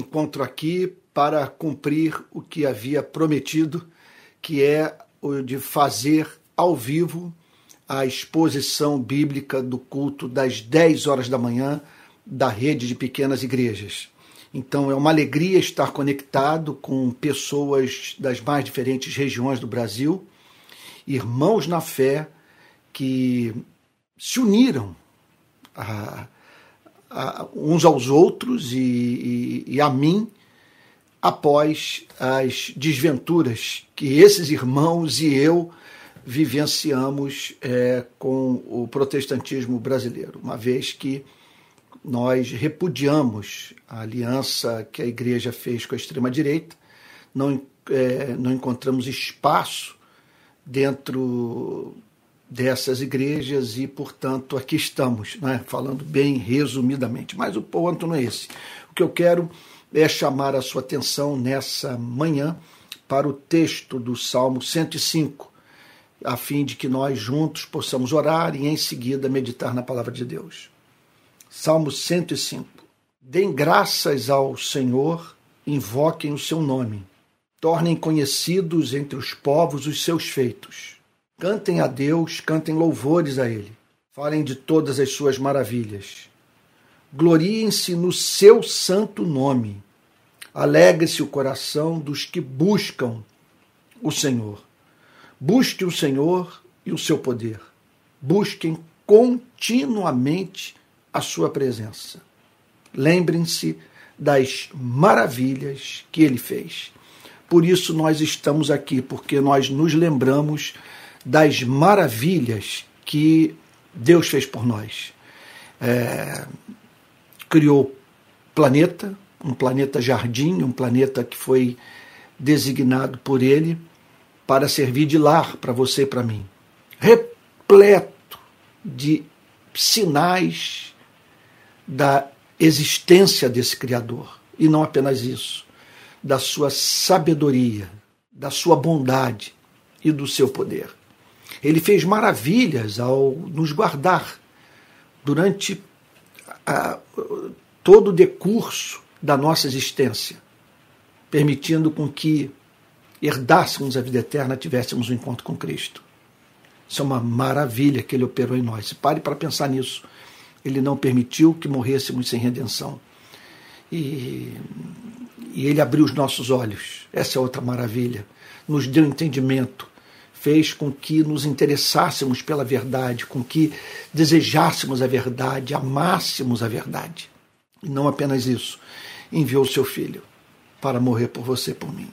encontro aqui para cumprir o que havia prometido, que é o de fazer ao vivo a exposição bíblica do culto das 10 horas da manhã da rede de pequenas igrejas. Então é uma alegria estar conectado com pessoas das mais diferentes regiões do Brasil, irmãos na fé que se uniram a, uns aos outros e, e, e a mim após as desventuras que esses irmãos e eu vivenciamos é, com o protestantismo brasileiro, uma vez que nós repudiamos a aliança que a igreja fez com a extrema-direita, não, é, não encontramos espaço dentro dessas igrejas e, portanto, aqui estamos, né, falando bem resumidamente. Mas o ponto não é esse. O que eu quero é chamar a sua atenção nessa manhã para o texto do Salmo 105, a fim de que nós juntos possamos orar e em seguida meditar na palavra de Deus. Salmo 105. Deem graças ao Senhor, invoquem o seu nome. Tornem conhecidos entre os povos os seus feitos. Cantem a Deus, cantem louvores a Ele. Falem de todas as suas maravilhas. Gloriem-se no seu santo nome. Alegre-se o coração dos que buscam o Senhor. Busque o Senhor e o seu poder. Busquem continuamente a sua presença. Lembrem-se das maravilhas que ele fez. Por isso nós estamos aqui, porque nós nos lembramos das maravilhas que Deus fez por nós. É, criou planeta, um planeta jardim, um planeta que foi designado por ele para servir de lar para você e para mim. Repleto de sinais da existência desse Criador. E não apenas isso, da sua sabedoria, da sua bondade e do seu poder. Ele fez maravilhas ao nos guardar durante a, todo o decurso da nossa existência, permitindo com que herdássemos a vida eterna, tivéssemos um encontro com Cristo. Isso é uma maravilha que ele operou em nós. Pare para pensar nisso. Ele não permitiu que morrêssemos sem redenção. E, e ele abriu os nossos olhos. Essa é outra maravilha. Nos deu entendimento. Fez com que nos interessássemos pela verdade, com que desejássemos a verdade, amássemos a verdade. E não apenas isso, enviou seu filho para morrer por você por mim.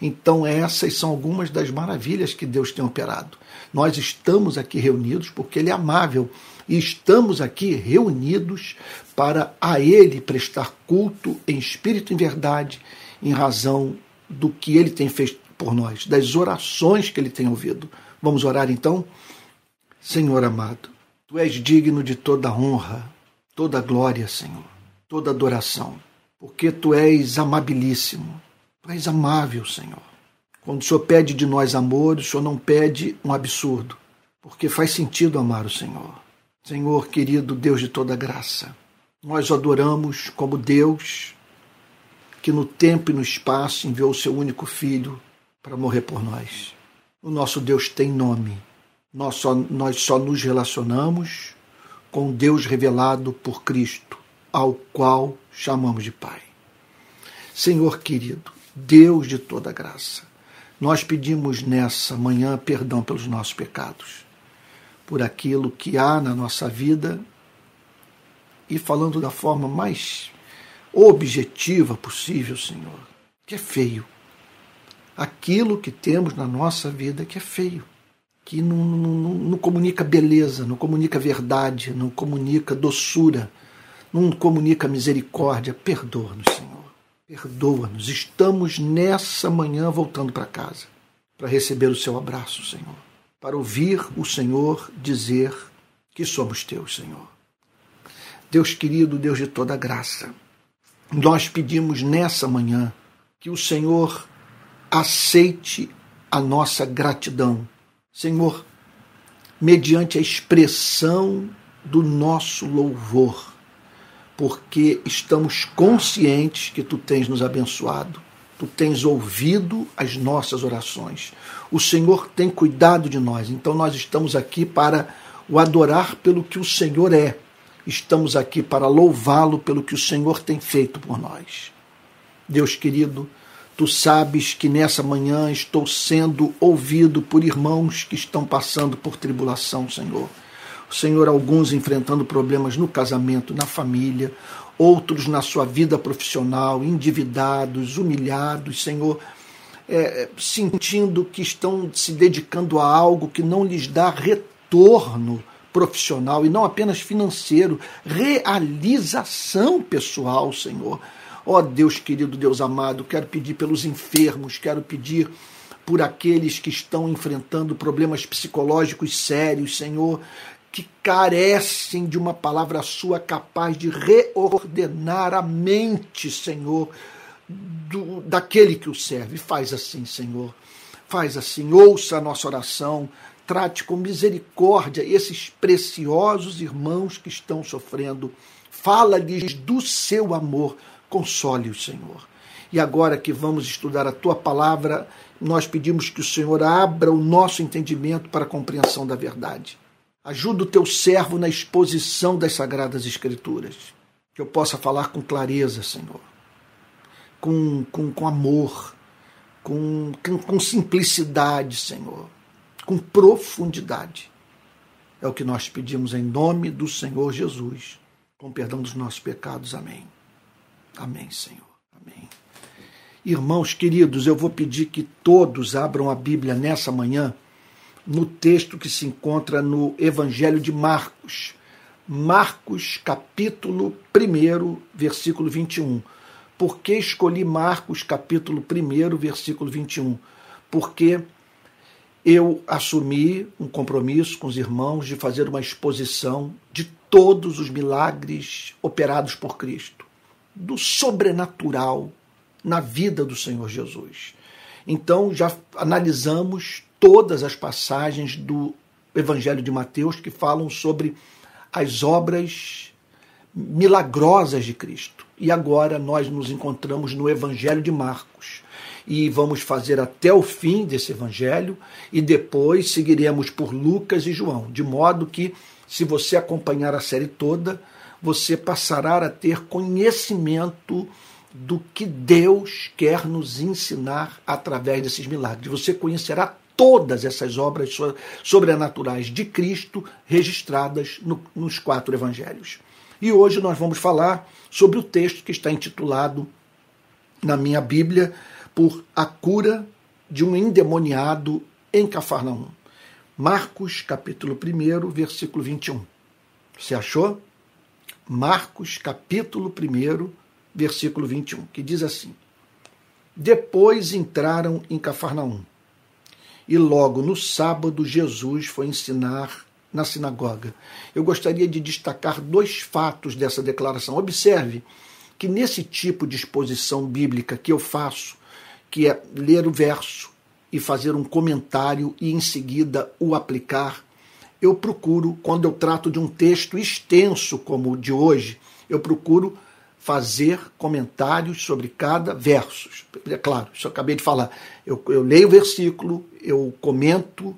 Então, essas são algumas das maravilhas que Deus tem operado. Nós estamos aqui reunidos porque Ele é amável e estamos aqui reunidos para a Ele prestar culto em espírito e em verdade, em razão do que Ele tem feito por nós, das orações que Ele tem ouvido. Vamos orar então? Senhor amado, Tu és digno de toda honra, toda glória, Senhor, toda adoração, porque Tu és amabilíssimo, Tu és amável, Senhor. Quando o Senhor pede de nós amor, o Senhor não pede um absurdo, porque faz sentido amar o Senhor. Senhor querido Deus de toda graça, nós o adoramos como Deus que no tempo e no espaço enviou o seu único filho para morrer por nós. O nosso Deus tem nome. Nós só, nós só nos relacionamos com Deus revelado por Cristo, ao qual chamamos de Pai. Senhor querido, Deus de toda graça, nós pedimos nessa manhã perdão pelos nossos pecados por aquilo que há na nossa vida e falando da forma mais objetiva possível, Senhor, que é feio. Aquilo que temos na nossa vida que é feio, que não, não, não comunica beleza, não comunica verdade, não comunica doçura, não comunica misericórdia. Perdoa-nos, Senhor. Perdoa-nos. Estamos nessa manhã voltando para casa para receber o seu abraço, Senhor para ouvir o Senhor dizer que somos teus, Senhor. Deus querido, Deus de toda graça, nós pedimos nessa manhã que o Senhor aceite a nossa gratidão. Senhor, mediante a expressão do nosso louvor, porque estamos conscientes que tu tens nos abençoado, tu tens ouvido as nossas orações. O Senhor tem cuidado de nós, então nós estamos aqui para o adorar pelo que o Senhor é. Estamos aqui para louvá-lo pelo que o Senhor tem feito por nós. Deus querido, tu sabes que nessa manhã estou sendo ouvido por irmãos que estão passando por tribulação, Senhor. Senhor, alguns enfrentando problemas no casamento, na família, outros na sua vida profissional, endividados, humilhados, Senhor, é, sentindo que estão se dedicando a algo que não lhes dá retorno profissional e não apenas financeiro, realização pessoal, Senhor. Ó oh, Deus querido, Deus amado, quero pedir pelos enfermos, quero pedir por aqueles que estão enfrentando problemas psicológicos sérios, Senhor que carecem de uma palavra sua capaz de reordenar a mente, Senhor, do, daquele que o serve. Faz assim, Senhor. Faz assim, ouça a nossa oração, trate com misericórdia esses preciosos irmãos que estão sofrendo. Fala-lhes do seu amor, console-os, Senhor. E agora que vamos estudar a tua palavra, nós pedimos que o Senhor abra o nosso entendimento para a compreensão da verdade. Ajuda o teu servo na exposição das Sagradas Escrituras. Que eu possa falar com clareza, Senhor. Com, com, com amor. Com, com, com simplicidade, Senhor. Com profundidade. É o que nós pedimos em nome do Senhor Jesus. Com perdão dos nossos pecados. Amém. Amém, Senhor. Amém. Irmãos queridos, eu vou pedir que todos abram a Bíblia nessa manhã no texto que se encontra no Evangelho de Marcos. Marcos, capítulo 1, versículo 21. Por que escolhi Marcos, capítulo 1, versículo 21? Porque eu assumi um compromisso com os irmãos de fazer uma exposição de todos os milagres operados por Cristo, do sobrenatural na vida do Senhor Jesus. Então, já analisamos todas as passagens do Evangelho de Mateus que falam sobre as obras milagrosas de Cristo. E agora nós nos encontramos no Evangelho de Marcos. E vamos fazer até o fim desse evangelho e depois seguiremos por Lucas e João, de modo que, se você acompanhar a série toda, você passará a ter conhecimento do que Deus quer nos ensinar através desses milagres. Você conhecerá todas essas obras sobrenaturais de Cristo registradas no, nos quatro evangelhos. E hoje nós vamos falar sobre o texto que está intitulado na minha Bíblia por A Cura de um Endemoniado em Cafarnaum. Marcos, capítulo 1, versículo 21. Você achou? Marcos, capítulo 1, versículo 21, que diz assim: Depois entraram em Cafarnaum e logo no sábado Jesus foi ensinar na sinagoga. Eu gostaria de destacar dois fatos dessa declaração. Observe que nesse tipo de exposição bíblica que eu faço, que é ler o verso e fazer um comentário e em seguida o aplicar, eu procuro, quando eu trato de um texto extenso como o de hoje, eu procuro fazer comentários sobre cada verso. É claro, isso eu acabei de falar. Eu, eu leio o versículo, eu comento,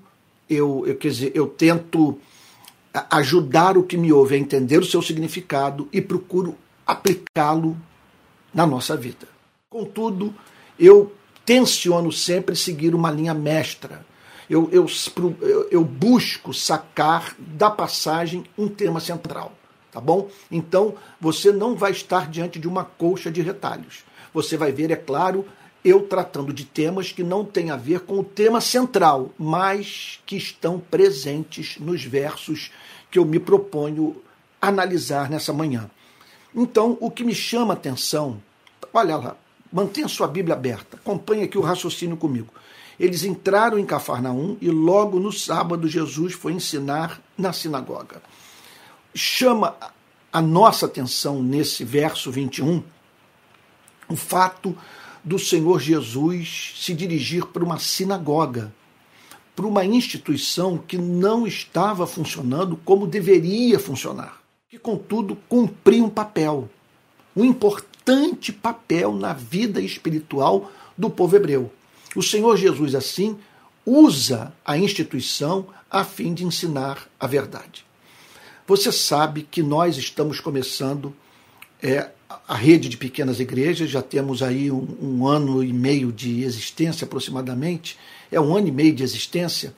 eu, eu, quer dizer, eu tento ajudar o que me ouve a entender o seu significado e procuro aplicá-lo na nossa vida. Contudo, eu tenciono sempre seguir uma linha mestra. Eu, eu, eu busco sacar da passagem um tema central tá bom? Então, você não vai estar diante de uma colcha de retalhos. Você vai ver, é claro, eu tratando de temas que não têm a ver com o tema central, mas que estão presentes nos versos que eu me proponho analisar nessa manhã. Então, o que me chama a atenção, olha lá, mantenha sua Bíblia aberta, acompanhe aqui o raciocínio comigo. Eles entraram em Cafarnaum e logo no sábado Jesus foi ensinar na sinagoga chama a nossa atenção nesse verso 21 o fato do Senhor Jesus se dirigir para uma sinagoga, para uma instituição que não estava funcionando como deveria funcionar. que, contudo, cumpriam um papel, um importante papel na vida espiritual do povo hebreu. O Senhor Jesus, assim, usa a instituição a fim de ensinar a verdade. Você sabe que nós estamos começando é, a rede de pequenas igrejas, já temos aí um, um, ano e meio de existência aproximadamente, é um ano e meio de existência,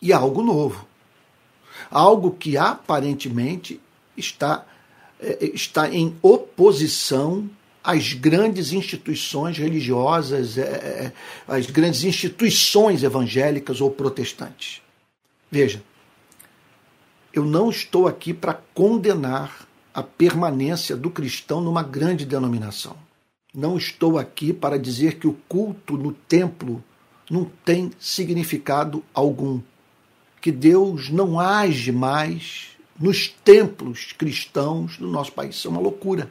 e é algo novo. Algo que aparentemente está, é, está em oposição às grandes instituições religiosas, é, é às grandes instituições evangélicas ou protestantes. Veja, eu não estou aqui para condenar a permanência do cristão numa grande denominação. Não estou aqui para dizer que o culto no templo não tem significado algum, que Deus não age mais nos templos cristãos do nosso país. Isso é uma loucura.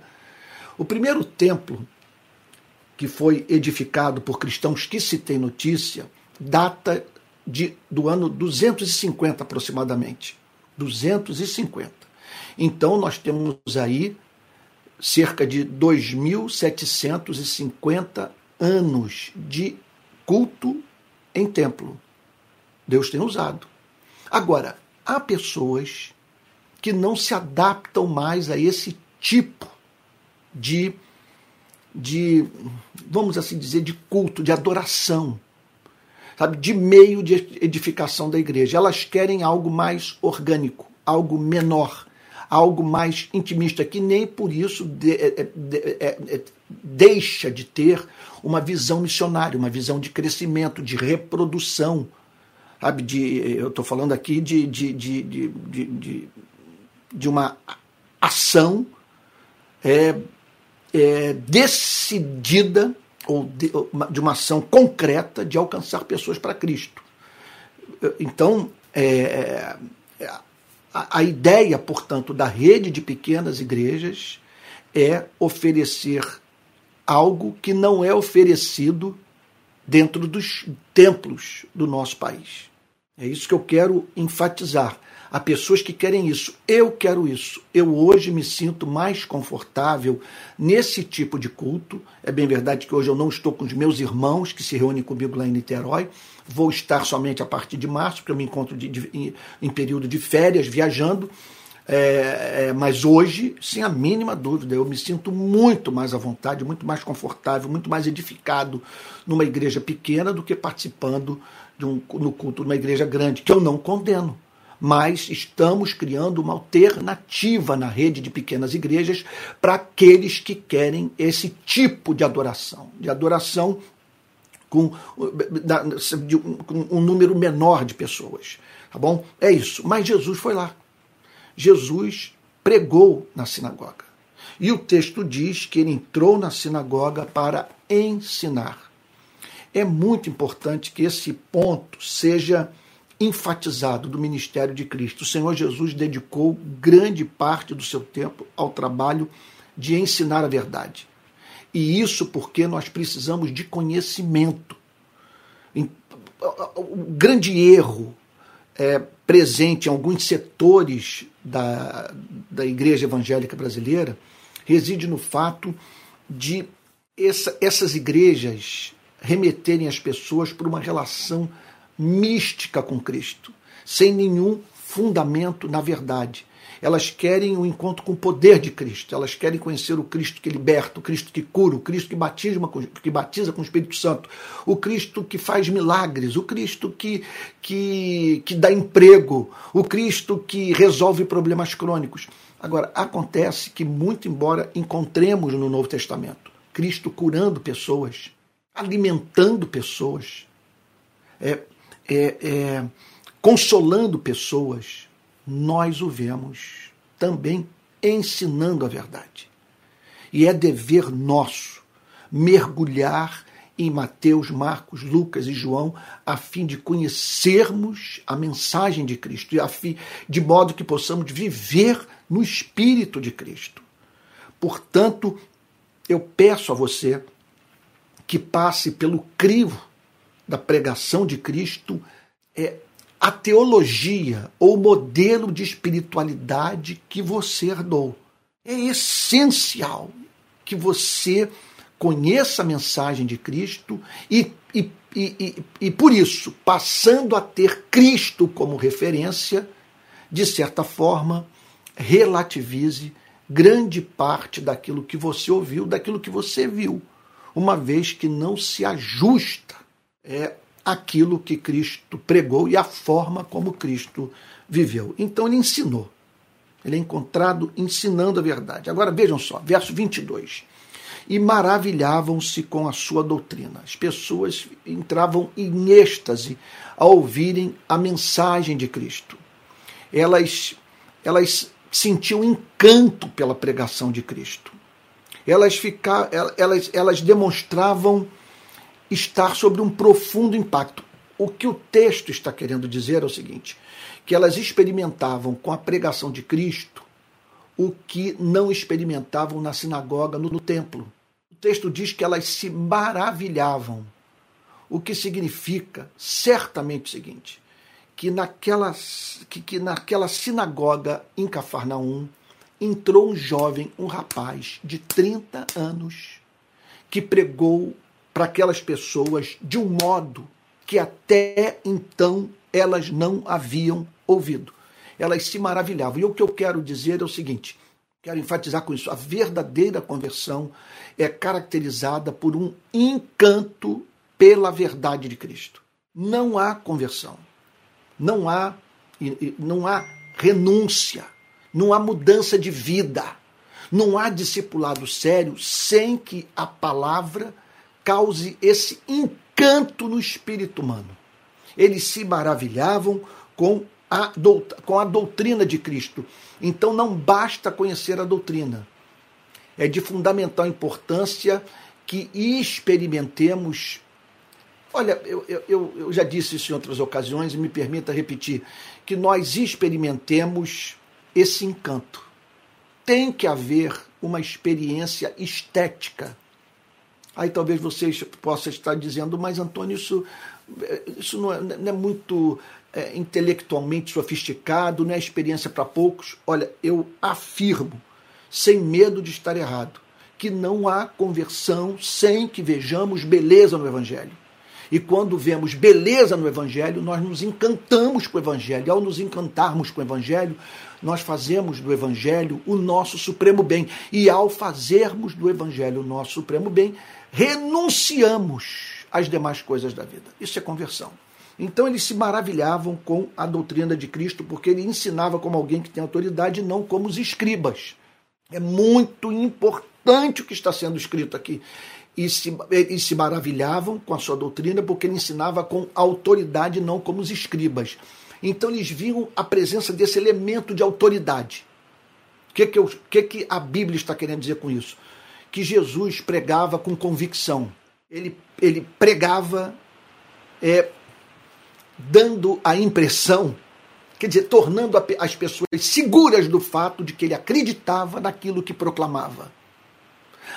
O primeiro templo que foi edificado por cristãos que se tem notícia data de, do ano 250 aproximadamente. 250. Então, nós temos aí cerca de 2.750 anos de culto em templo. Deus tem usado. Agora, há pessoas que não se adaptam mais a esse tipo de, de vamos assim dizer, de culto, de adoração, sabe, de meio de edificação da igreja. Elas querem algo mais orgânico, algo menor, algo mais intimista, que nem por isso de, é, de, é, é, deixa de ter uma visão missionária, uma visão de crescimento, de reprodução. Sabe, de, eu estou falando aqui de, de, de, de, de, de uma ação é, é, decidida ou de, de, uma ação concreta de alcançar pessoas para Cristo. Então, é, a, a ideia, portanto, da rede de pequenas igrejas é oferecer algo que não é oferecido dentro dos templos do nosso país. É isso que eu quero enfatizar. Há pessoas que querem isso. Eu quero isso. Eu hoje me sinto mais confortável nesse tipo de culto. É bem verdade que hoje eu não estou com os meus irmãos que se reúnem comigo lá em Niterói. Vou estar somente a partir de março, porque eu me encontro de, de, em, em, período de férias, viajando. É, é, mas hoje, sem a mínima dúvida, eu me sinto muito mais à vontade, muito mais confortável, muito mais edificado numa igreja pequena do que participando um, no culto de uma igreja grande, que eu não condeno mas estamos criando uma alternativa na rede de pequenas igrejas para aqueles que querem esse tipo de adoração, de adoração com, um número menor de pessoas. Tá bom? É isso. Mas Jesus foi lá. Jesus pregou na sinagoga. E o texto diz que ele entrou na sinagoga para ensinar. É muito importante que esse ponto seja enfatizado do ministério de Cristo. O Senhor Jesus dedicou grande parte do seu tempo ao trabalho de ensinar a verdade. E isso porque nós precisamos de conhecimento. O grande erro é, presente em alguns setores da, da igreja evangélica brasileira reside no fato de essa, essas igrejas remeterem as pessoas para uma relação mística com Cristo, sem nenhum fundamento na verdade. Elas querem o um encontro com o poder de Cristo, elas querem conhecer o Cristo que liberta, o Cristo que cura, o Cristo que batiza, que batiza com o Espírito Santo, o Cristo que faz milagres, o Cristo que, que, que dá emprego, o Cristo que resolve problemas crônicos. Agora, acontece que, muito embora encontremos no Novo Testamento Cristo curando pessoas, alimentando pessoas, é, é, é, consolando pessoas, nós o vemos também ensinando a verdade. E é dever nosso mergulhar em Mateus, Marcos, Lucas e João, a fim de conhecermos a mensagem de Cristo, a fim, de modo que possamos viver no Espírito de Cristo. Portanto, eu peço a você que passe pelo crivo da pregação de Cristo é a teologia ou modelo de espiritualidade que você herdou. É essencial que você conheça a mensagem de Cristo e, e, e, e, por isso, passando a ter Cristo como referência, de certa forma, relativize grande parte daquilo que você ouviu, daquilo que você viu, uma vez que não se ajusta é, aquilo que Cristo pregou e a forma como Cristo viveu. Então ele ensinou. Ele é encontrado ensinando a verdade. Agora vejam só, verso 22 e maravilhavam-se com a sua doutrina. As pessoas entravam em êxtase ao ouvirem a mensagem de Cristo. Elas, elas sentiam encanto pela pregação de Cristo. Elas, ficar, elas, elas demonstravam estar sobre um profundo impacto. O que o texto está querendo dizer é o seguinte: que elas experimentavam com a pregação de Cristo o que não experimentavam na sinagoga, no, no templo texto diz que elas se maravilhavam, o que significa certamente o seguinte: que naquela, que, que naquela sinagoga em Cafarnaum entrou um jovem, um rapaz de 30 anos, que pregou para aquelas pessoas de um modo que até então elas não haviam ouvido. Elas se maravilhavam. E o que eu quero dizer é o seguinte: Quero enfatizar com isso. A verdadeira conversão é caracterizada por um encanto pela verdade de Cristo. Não há conversão. Não há, não há renúncia. Não há mudança de vida. Não há discipulado sério sem que a palavra cause esse encanto no espírito humano. Eles se maravilhavam com a, com a doutrina de Cristo. Então não basta conhecer a doutrina. É de fundamental importância que experimentemos. Olha, eu, eu, eu já disse isso em outras ocasiões e me permita repetir: que nós experimentemos esse encanto. Tem que haver uma experiência estética. Aí talvez vocês possam estar dizendo, mas Antônio, isso, isso não, é, não é muito é, intelectualmente sofisticado, não é experiência para poucos. Olha, eu afirmo, sem medo de estar errado, que não há conversão sem que vejamos beleza no Evangelho. E quando vemos beleza no Evangelho, nós nos encantamos com o Evangelho. E ao nos encantarmos com o Evangelho, nós fazemos do Evangelho o nosso supremo bem. E ao fazermos do Evangelho o nosso supremo bem, renunciamos às demais coisas da vida. Isso é conversão. Então eles se maravilhavam com a doutrina de Cristo, porque ele ensinava como alguém que tem autoridade, não como os escribas. É muito importante o que está sendo escrito aqui. E se, e se maravilhavam com a sua doutrina, porque ele ensinava com autoridade, não como os escribas. Então eles viam a presença desse elemento de autoridade. O que, que, que, que a Bíblia está querendo dizer com isso? Que Jesus pregava com convicção. Ele, ele pregava é, dando a impressão, quer dizer, tornando as pessoas seguras do fato de que ele acreditava naquilo que proclamava.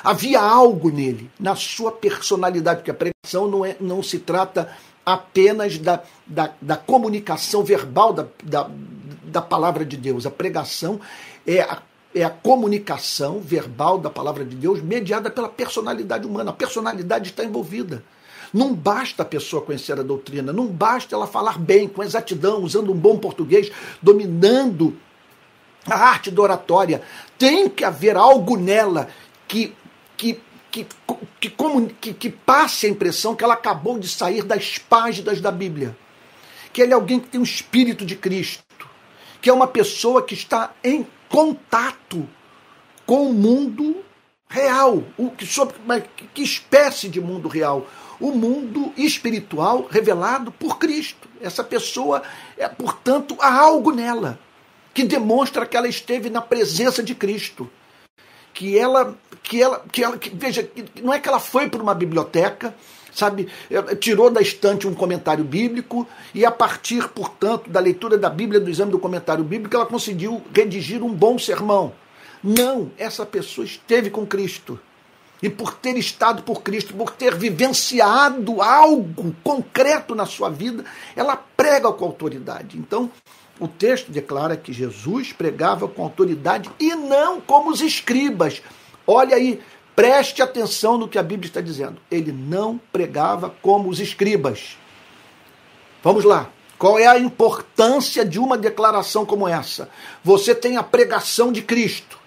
Havia algo nele, na sua personalidade, porque a pregação não, é, não se trata apenas da, da, da comunicação verbal da, da, da palavra de Deus. A pregação é a é a comunicação verbal da palavra de Deus mediada pela personalidade humana. A personalidade está envolvida. Não basta a pessoa conhecer a doutrina, não basta ela falar bem, com exatidão, usando um bom português, dominando a arte da oratória. Tem que haver algo nela que, que, que, que, que, que passe a impressão que ela acabou de sair das páginas da Bíblia. Que ele é alguém que tem o espírito de Cristo, que é uma pessoa que está em contato com o mundo real. O que, sobre, que espécie de mundo real? o mundo espiritual revelado por Cristo. Essa pessoa, é, portanto, há algo nela que demonstra que ela esteve na presença de Cristo. Que ela, que ela, que ela, que, veja, não é que ela foi para uma biblioteca, sabe, tirou da estante um comentário bíblico e a partir, portanto, da leitura da Bíblia, do exame do comentário bíblico, ela conseguiu redigir um bom sermão. Não, essa pessoa esteve com Cristo e por ter estado por Cristo, por ter vivenciado algo concreto na sua vida, ela prega com autoridade. Então, o texto declara que Jesus pregava com autoridade e não como os escribas. Olha aí, preste atenção no que a Bíblia está dizendo. Ele não pregava como os escribas. Vamos lá. Qual é a importância de uma declaração como essa? Você tem a pregação de Cristo,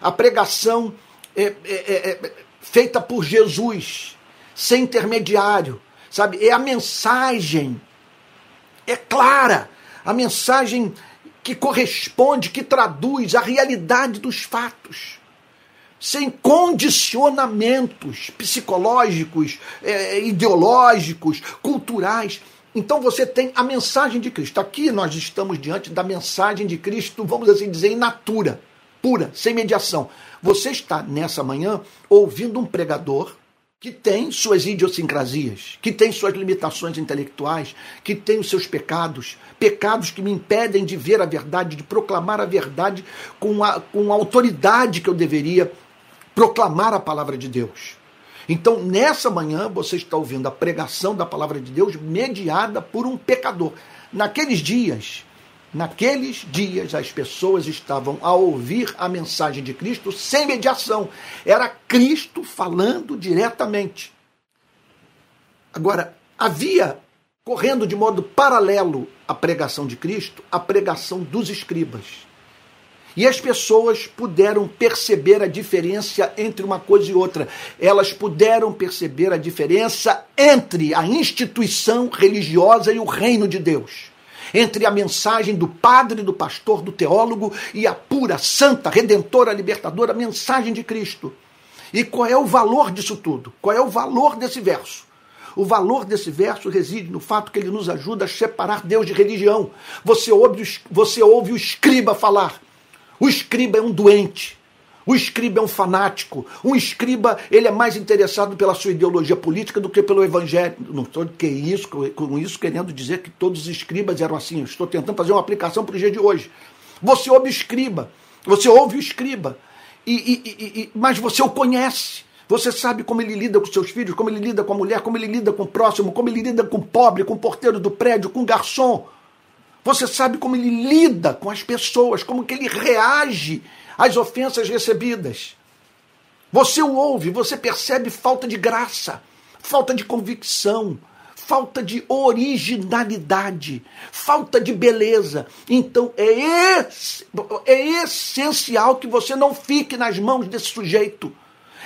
a pregação é, é, é, é feita por Jesus, sem intermediário, sabe? É a mensagem, é clara, a mensagem que corresponde, que traduz a realidade dos fatos sem condicionamentos psicológicos, é, ideológicos, culturais. Então você tem a mensagem de Cristo. Aqui nós estamos diante da mensagem de Cristo, vamos assim dizer, in natura, pura, sem mediação. Você está nessa manhã ouvindo um pregador que tem suas idiosincrasias, que tem suas limitações intelectuais, que tem os seus pecados, pecados que me impedem de ver a verdade, de proclamar a verdade com a, com a autoridade que eu deveria proclamar a palavra de Deus. Então, nessa manhã, você está ouvindo a pregação da palavra de Deus mediada por um pecador. Naqueles dias, naqueles dias, as pessoas estavam a ouvir a mensagem de Cristo sem mediação. Era Cristo falando diretamente. Agora, havia, correndo de modo paralelo à pregação de Cristo, a pregação dos escribas. E as pessoas puderam perceber a diferença entre uma coisa e outra. Elas puderam perceber a diferença entre a instituição religiosa e o reino de Deus. Entre a mensagem do padre, do pastor, do teólogo e a pura, santa, redentora, libertadora mensagem de Cristo. E qual é o valor disso tudo? Qual é o valor desse verso? O valor desse verso reside no fato que ele nos ajuda a separar Deus de religião. Você ouve, você ouve o escriba falar. O escriba é um doente. O escriba é um fanático. Um escriba, ele é mais interessado pela sua ideologia política do que pelo evangelho. Não estou que isso, com isso querendo dizer que todos os escribas eram assim. Eu estou tentando fazer uma aplicação para o dia de hoje. Você ouve o escriba, você ouve o escriba, e, e, e, mas você o conhece. Você sabe como ele lida com seus filhos, como ele lida com a mulher, como ele lida com o próximo, como ele lida com o pobre, com o porteiro do prédio, com o garçom. Você sabe como ele lida com as pessoas, como que ele reage às ofensas recebidas. Você o ouve, você percebe falta de graça, falta de convicção, falta de originalidade, falta de beleza. Então é, é essencial que você não fique nas mãos desse sujeito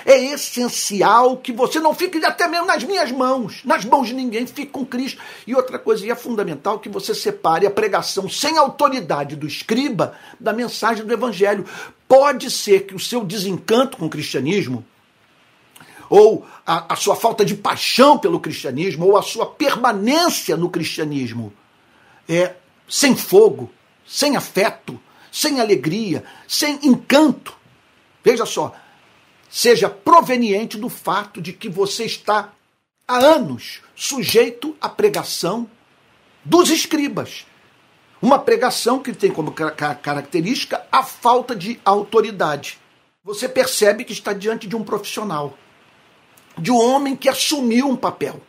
é essencial que você não fique até mesmo nas minhas mãos, nas mãos de ninguém, fique com Cristo. E outra coisa, e é fundamental que você separe a pregação sem autoridade do escriba da mensagem do evangelho. Pode ser que o seu desencanto com o cristianismo, ou a, a sua falta de paixão pelo cristianismo, ou a sua permanência no cristianismo, é sem fogo, sem afeto, sem alegria, sem encanto. Veja só, seja proveniente do fato de que você está há anos sujeito à pregação dos escribas. Uma pregação que tem como característica a falta de autoridade. Você percebe que está diante de um profissional, de um homem que assumiu um papel.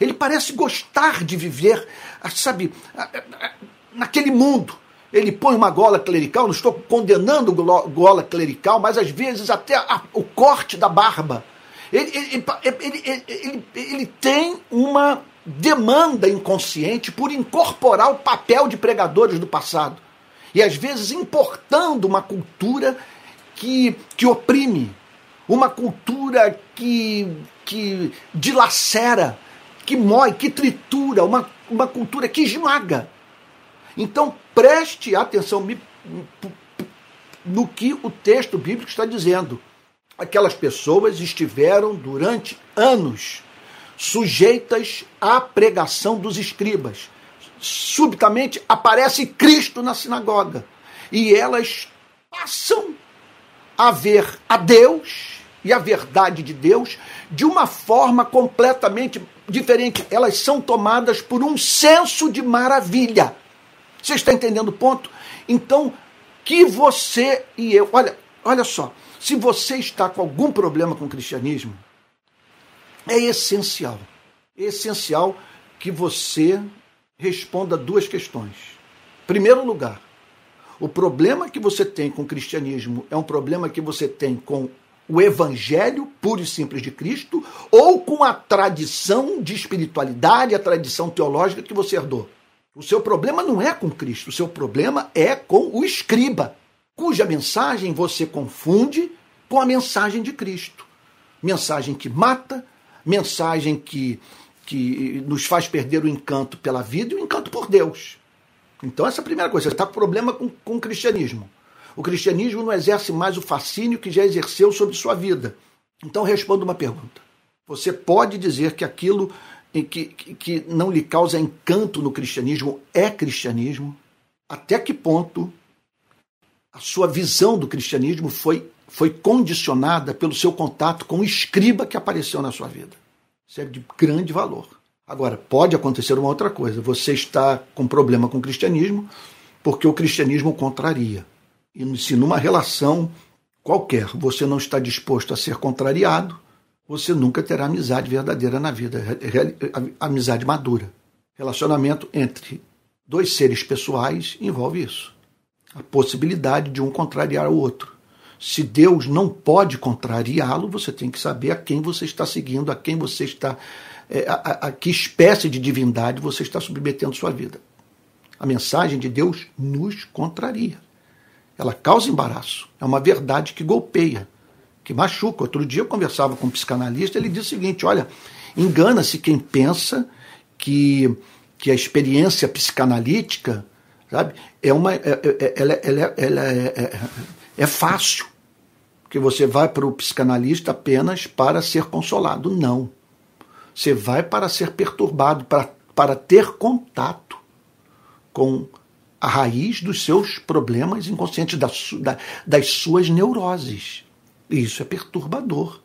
Ele parece gostar de viver, sabe, naquele mundo ele põe uma gola clerical, não estou condenando gola clerical, mas às vezes até a, o corte da barba. Ele, ele, ele, ele, ele tem uma demanda inconsciente por incorporar o papel de pregadores do passado. E às vezes importando uma cultura que, que oprime, uma cultura que, que dilacera, que mói, que tritura, uma, uma cultura que esmaga. Então preste atenção no que o texto bíblico está dizendo. Aquelas pessoas estiveram durante anos sujeitas à pregação dos escribas. Subitamente aparece Cristo na sinagoga e elas passam a ver a Deus e a verdade de Deus de uma forma completamente diferente. Elas são tomadas por um senso de maravilha. Você está entendendo o ponto? Então, que você e eu, olha, olha só, se você está com algum problema com o cristianismo, é essencial, é essencial que você responda duas questões. Primeiro lugar, o problema que você tem com o cristianismo é um problema que você tem com o evangelho puro e simples de Cristo ou com a tradição de espiritualidade, a tradição teológica que você herdou. O seu problema não é com Cristo, o seu problema é com o escriba, cuja mensagem você confunde com a mensagem de Cristo. Mensagem que mata, mensagem que, que nos faz perder o encanto pela vida e o encanto por Deus. Então, essa é a primeira coisa. Você está com problema com, com o cristianismo. O cristianismo não exerce mais o fascínio que já exerceu sobre sua vida. Então, responda uma pergunta. Você pode dizer que aquilo que, que, que não lhe causa encanto no cristianismo é cristianismo? Até que ponto a sua visão do cristianismo foi, foi condicionada pelo seu contato com o escriba que apareceu na sua vida? Isso é de grande valor. Agora, pode acontecer uma outra coisa. Você está com problema com o cristianismo porque o cristianismo contraria. E se numa relação qualquer você não está disposto a ser contrariado, você nunca terá amizade verdadeira na vida, amizade madura. Relacionamento entre dois seres pessoais envolve isso. A possibilidade de um contrariar o outro. Se Deus não pode contrariá-lo, você tem que saber a quem você está seguindo, a quem você está é, a, a, a que espécie de divindade você está submetendo sua vida. A mensagem de Deus nos contraria. Ela causa embaraço. É uma verdade que golpeia, que machuca. Outro dia eu conversava com um psicanalista, ele disse o seguinte: olha, engana-se quem pensa que, que a experiência psicanalítica sabe, é, uma, é, é, ela, ela, ela é, é, é fácil. Que você vai para o psicanalista apenas para ser consolado. Não. Você vai para ser perturbado, para, para ter contato com a raiz dos seus problemas inconscientes, da, da, das suas neuroses. Isso é perturbador.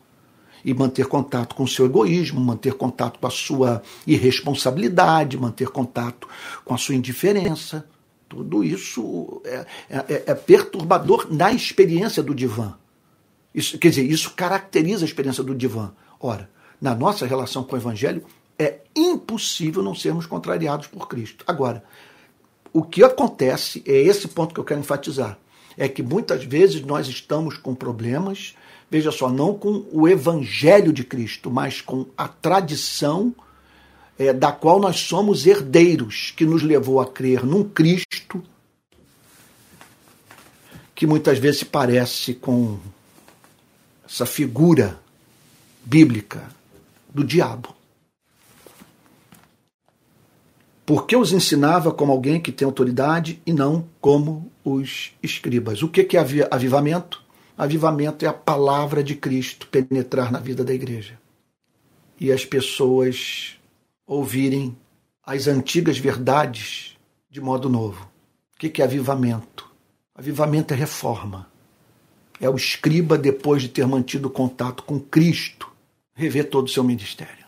E manter contato com o seu egoísmo, manter contato com a sua irresponsabilidade, manter contato com a sua indiferença. Tudo isso é, é, é perturbador na experiência do divã. Isso, quer dizer, isso caracteriza a experiência do divã. Ora, na nossa relação com o Evangelho, é impossível não sermos contrariados por Cristo. Agora, o que acontece, é esse ponto que eu quero enfatizar, é que muitas vezes nós estamos com problemas, veja só, não com o Evangelho de Cristo, mas com a tradição é, da qual nós somos herdeiros, que nos levou a crer num Cristo que muitas vezes se parece com essa figura bíblica do diabo. Porque os ensinava como alguém que tem autoridade e não como os escribas. O que é avivamento? Avivamento é a palavra de Cristo penetrar na vida da igreja. E as pessoas ouvirem as antigas verdades de modo novo. O que é avivamento? Avivamento é reforma. É o escriba, depois de ter mantido contato com Cristo, rever todo o seu ministério,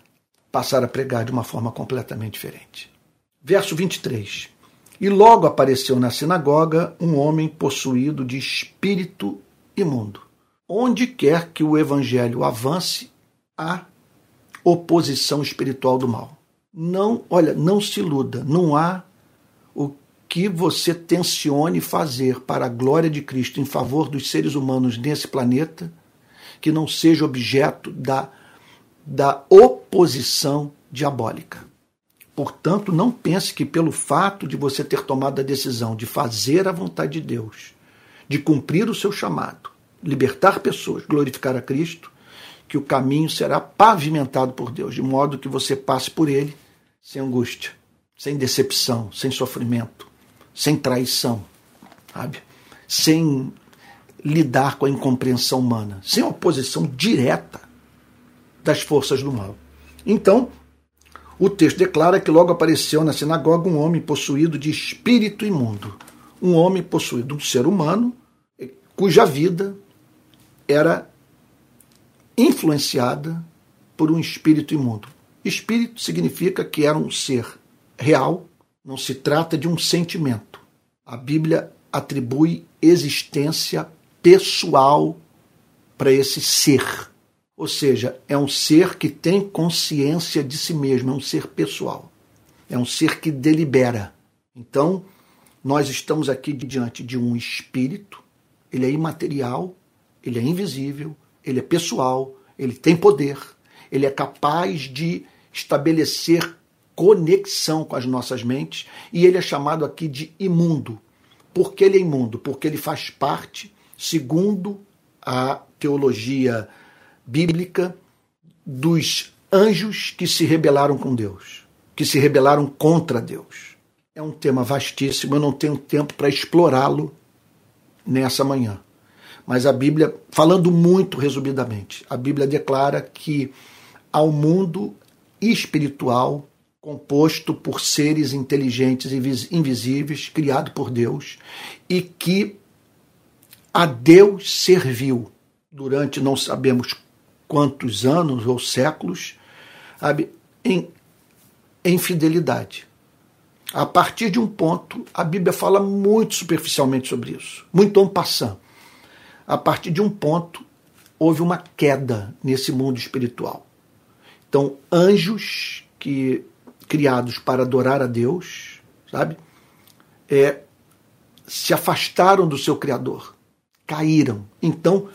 passar a pregar de uma forma completamente diferente. Verso 23. E logo apareceu na sinagoga um homem possuído de espírito imundo. Onde quer que o evangelho avance, há oposição espiritual do mal. Não, olha, não se iluda, não há o que você tencione fazer para a glória de Cristo em favor dos seres humanos nesse planeta que não seja objeto da da oposição diabólica. Portanto, não pense que pelo fato de você ter tomado a decisão de fazer a vontade de Deus, de cumprir o seu chamado, libertar pessoas, glorificar a Cristo, que o caminho será pavimentado por Deus, de modo que você passe por ele sem angústia, sem decepção, sem sofrimento, sem traição, sabe? Sem lidar com a incompreensão humana, sem oposição direta das forças do mal. Então, o texto declara que logo apareceu na sinagoga um homem possuído de espírito imundo. Um homem possuído, um ser humano, cuja vida era influenciada por um espírito imundo. Espírito significa que era um ser real, não se trata de um sentimento. A Bíblia atribui existência pessoal para esse ser. Ou seja, é um ser que tem consciência de si mesmo, é um ser pessoal. é um ser que delibera. Então, nós estamos aqui diante de um espírito, ele é imaterial, ele é invisível, ele é pessoal, ele tem poder, ele é capaz de estabelecer conexão com as nossas mentes e ele é chamado aqui de imundo. Por que ele é imundo? Porque ele faz parte, segundo a teologia bíblica, dos anjos que se rebelaram com Deus, que se rebelaram contra Deus. É um tema vastíssimo, eu não tenho tempo para explorá-lo nessa manhã. Mas a Bíblia, falando muito resumidamente, a Bíblia declara que ao mundo espiritual composto por seres inteligentes e invisíveis, criado por Deus, e que a Deus serviu durante não sabemos quantos anos ou séculos, sabe, em, em fidelidade. A partir de um ponto, a Bíblia fala muito superficialmente sobre isso, muito en passant. A partir de um ponto, houve uma queda nesse mundo espiritual. Então, anjos que criados para adorar a Deus, sabe? É, se afastaram do seu Criador, caíram. Então,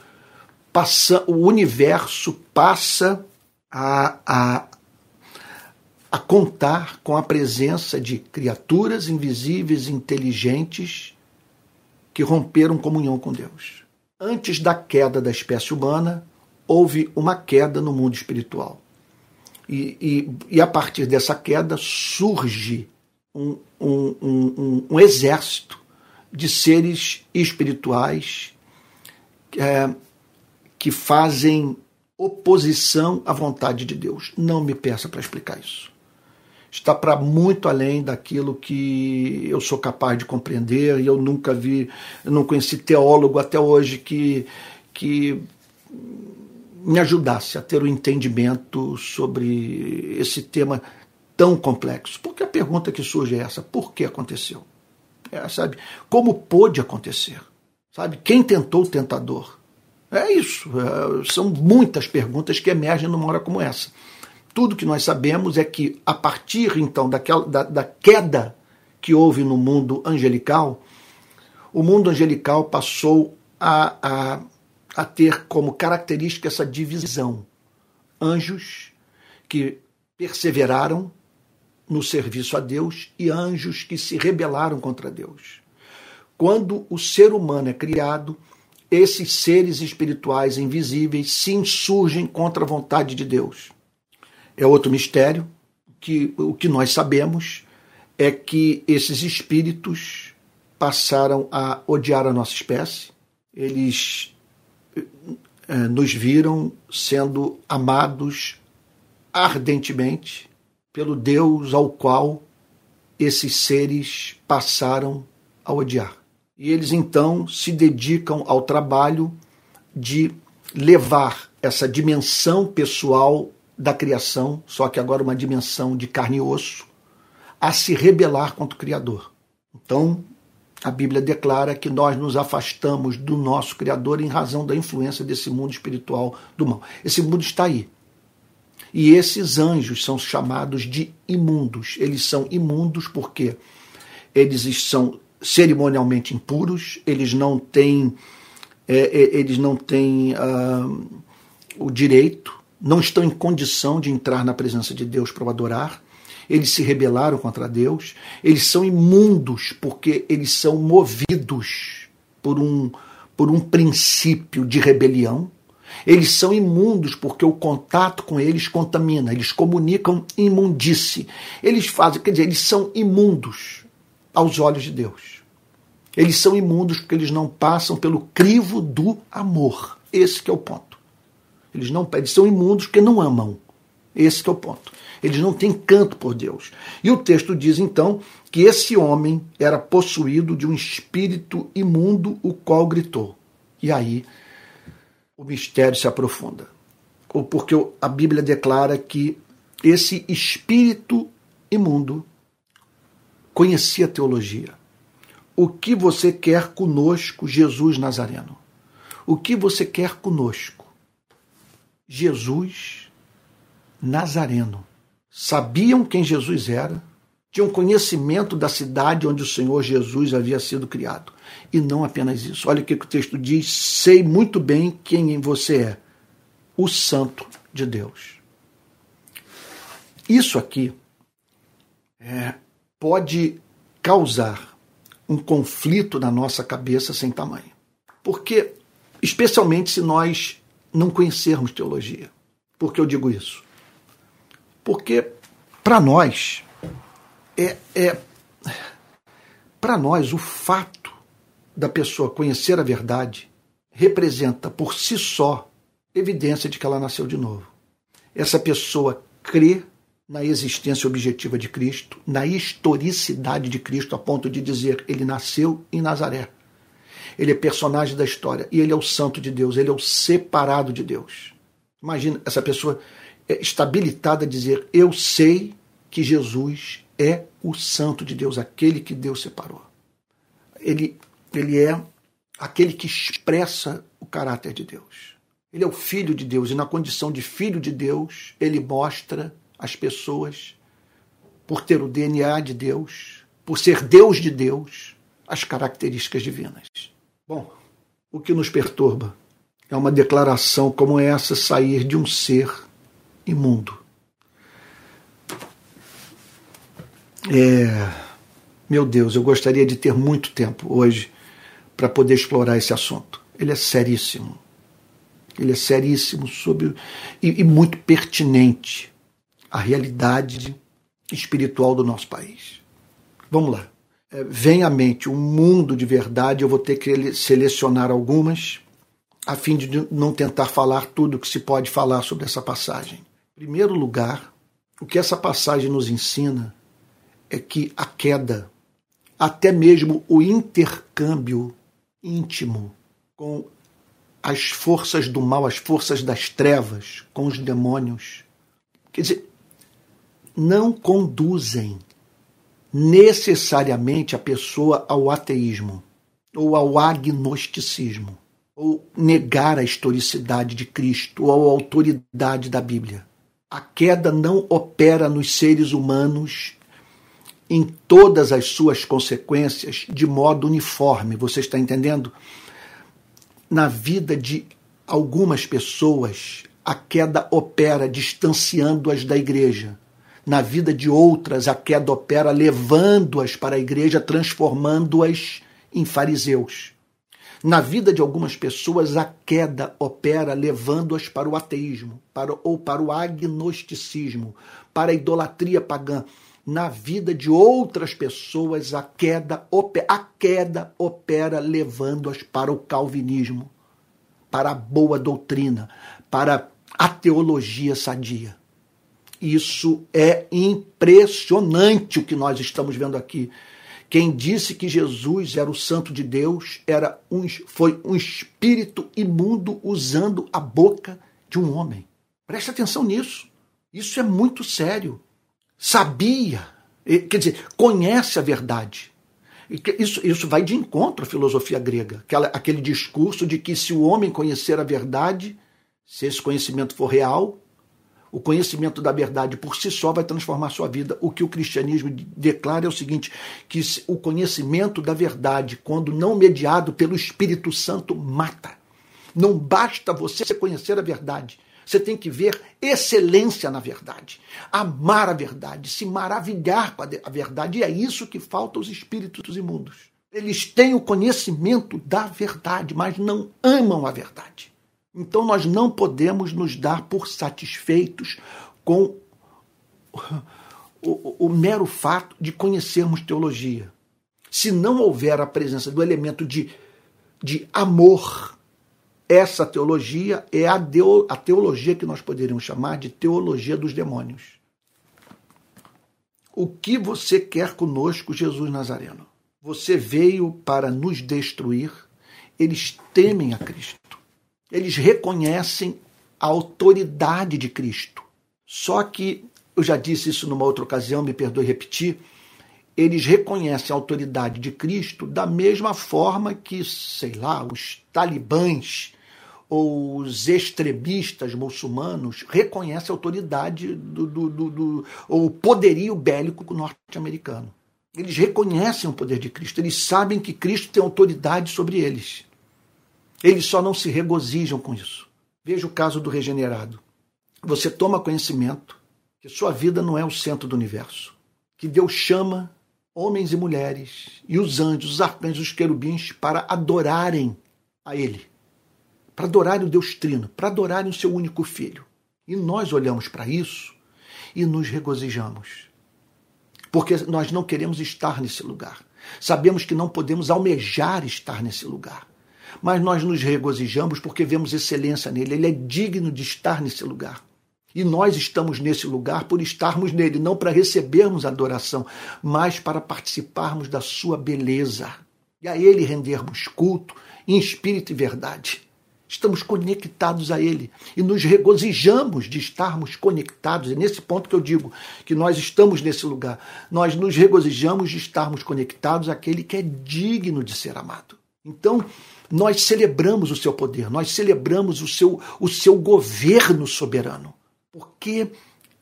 passa, o universo passa a, a, a contar com a presença de criaturas invisíveis, inteligentes, que romperam comunhão com Deus. Antes da queda da espécie humana, houve uma queda no mundo espiritual. E, e, e a partir dessa queda surge um, um, um, um exército de seres espirituais é, que fazem oposição à vontade de Deus. Não me peça para explicar isso. Está para muito além daquilo que eu sou capaz de compreender e eu nunca vi, eu não conheci teólogo até hoje que, que me ajudasse a ter o um entendimento sobre esse tema tão complexo. Porque a pergunta que surge é essa: por que aconteceu? É, sabe? Como pôde acontecer? Sabe? Quem tentou o tentador? É isso. É, são muitas perguntas que emergem numa hora como essa. Tudo que nós sabemos é que, a partir então daquela, da, da queda que houve no mundo angelical, o mundo angelical passou a, a a ter como característica essa divisão. Anjos que perseveraram no serviço a Deus e anjos que se rebelaram contra Deus. Quando o ser humano é criado, esses seres espirituais invisíveis se insurgem contra a vontade de Deus. É outro mistério que o que nós sabemos é que esses espíritos passaram a odiar a nossa espécie. Eles é, nos viram sendo amados ardentemente pelo Deus ao qual esses seres passaram a odiar. E eles então se dedicam ao trabalho de levar essa dimensão pessoal da criação, só que agora uma dimensão de carne e osso, a se rebelar contra o Criador. Então, a Bíblia declara que nós nos afastamos do nosso Criador em razão da influência desse mundo espiritual do mal. Esse mundo está aí. E esses anjos são chamados de imundos. Eles são imundos porque eles são cerimonialmente impuros, eles não têm, é, é, eles não têm uh, o direito, não estão em condição de entrar na presença de Deus para adorar eles se rebelaram contra Deus, eles são imundos porque eles são movidos por um, por um princípio de rebelião. Eles são imundos porque o contato com eles contamina, eles comunicam imundice. Eles fazem, quer dizer, eles são imundos aos olhos de Deus. Eles são imundos porque eles não passam pelo crivo do amor. Esse é o ponto. Eles não eles são imundos porque não amam. Esse é o ponto. Eles não têm canto por Deus. E o texto diz então que esse homem era possuído de um espírito imundo, o qual gritou. E aí o mistério se aprofunda. Porque a Bíblia declara que esse espírito imundo conhecia a teologia. O que você quer conosco, Jesus Nazareno? O que você quer conosco? Jesus Nazareno sabiam quem Jesus era, tinham conhecimento da cidade onde o Senhor Jesus havia sido criado. E não apenas isso. Olha o que o texto diz: sei muito bem quem você é, o Santo de Deus. Isso aqui é, pode causar um conflito na nossa cabeça sem tamanho. Porque, especialmente se nós não conhecermos teologia. Por que eu digo isso? Porque, para nós, é, é para nós o fato da pessoa conhecer a verdade representa por si só evidência de que ela nasceu de novo. Essa pessoa crê na existência objetiva de Cristo, na historicidade de Cristo, a ponto de dizer ele nasceu em Nazaré. Ele é personagem da história e ele é o santo de Deus, ele é o separado de Deus. Imagina essa pessoa é estabilitada a dizer: Eu sei que Jesus é o santo de Deus, aquele que Deus separou. Ele, ele é aquele que expressa o caráter de Deus. Ele é o filho de Deus e, na condição de filho de Deus, ele mostra às pessoas, por ter o DNA de Deus, por ser Deus de Deus, as características divinas. Bom, o que nos perturba é uma declaração como essa sair de um ser imundo. É, meu Deus, eu gostaria de ter muito tempo hoje para poder explorar esse assunto. Ele é seríssimo. Ele é seríssimo sobre, e, e muito pertinente à realidade espiritual do nosso país. Vamos lá. É, vem à mente um mundo de verdade, eu vou ter que selecionar algumas, a fim de não tentar falar tudo o que se pode falar sobre essa passagem. Em primeiro lugar, o que essa passagem nos ensina é que a queda, até mesmo o intercâmbio íntimo com as forças do mal, as forças das trevas, com os demônios, quer dizer, não conduzem necessariamente a pessoa ao ateísmo ou ao agnosticismo, ou negar a historicidade de Cristo ou a autoridade da Bíblia. A queda não opera nos seres humanos em todas as suas consequências de modo uniforme. Você está entendendo? Na vida de algumas pessoas, a queda opera distanciando-as da igreja. Na vida de outras, a queda opera levando-as para a igreja, transformando-as em fariseus. Na vida de algumas pessoas, a queda opera levando-as para o ateísmo, para, ou para o agnosticismo, para a idolatria pagã, na vida de outras pessoas a queda, a queda opera levando-as para o calvinismo, para a boa doutrina, para a teologia sadia. Isso é impressionante o que nós estamos vendo aqui. Quem disse que Jesus era o santo de Deus era um, foi um espírito imundo usando a boca de um homem. Preste atenção nisso. Isso é muito sério sabia, quer dizer, conhece a verdade. Isso, isso vai de encontro à filosofia grega, aquela, aquele discurso de que se o homem conhecer a verdade, se esse conhecimento for real, o conhecimento da verdade por si só vai transformar sua vida. O que o cristianismo declara é o seguinte: que o conhecimento da verdade, quando não mediado pelo Espírito Santo, mata. Não basta você conhecer a verdade, você tem que ver excelência na verdade, amar a verdade, se maravilhar com a verdade. E é isso que falta aos espíritos imundos. Eles têm o conhecimento da verdade, mas não amam a verdade. Então nós não podemos nos dar por satisfeitos com o, o, o mero fato de conhecermos teologia. Se não houver a presença do elemento de, de amor essa teologia é a, deo, a teologia que nós poderíamos chamar de teologia dos demônios. O que você quer conosco, Jesus Nazareno? Você veio para nos destruir. Eles temem a Cristo. Eles reconhecem a autoridade de Cristo. Só que, eu já disse isso numa outra ocasião, me perdoe repetir, eles reconhecem a autoridade de Cristo da mesma forma que, sei lá, os talibãs ou os extremistas muçulmanos reconhecem a autoridade do, do, do, do ou o poderio bélico norte-americano. Eles reconhecem o poder de Cristo, eles sabem que Cristo tem autoridade sobre eles. Eles só não se regozijam com isso. Veja o caso do regenerado. Você toma conhecimento que sua vida não é o centro do universo, que Deus chama homens e mulheres e os anjos, os arcanjos, os querubins para adorarem a Ele, para adorarem o Deus Trino, para adorarem o seu único Filho. E nós olhamos para isso e nos regozijamos porque nós não queremos estar nesse lugar. Sabemos que não podemos almejar estar nesse lugar. Mas nós nos regozijamos porque vemos excelência nele. Ele é digno de estar nesse lugar. E nós estamos nesse lugar por estarmos nele, não para recebermos adoração, mas para participarmos da sua beleza. E a ele rendermos culto em espírito e verdade estamos conectados a Ele e nos regozijamos de estarmos conectados. É nesse ponto que eu digo que nós estamos nesse lugar. Nós nos regozijamos de estarmos conectados àquele que é digno de ser amado. Então, nós celebramos o seu poder, nós celebramos o seu, o seu governo soberano, porque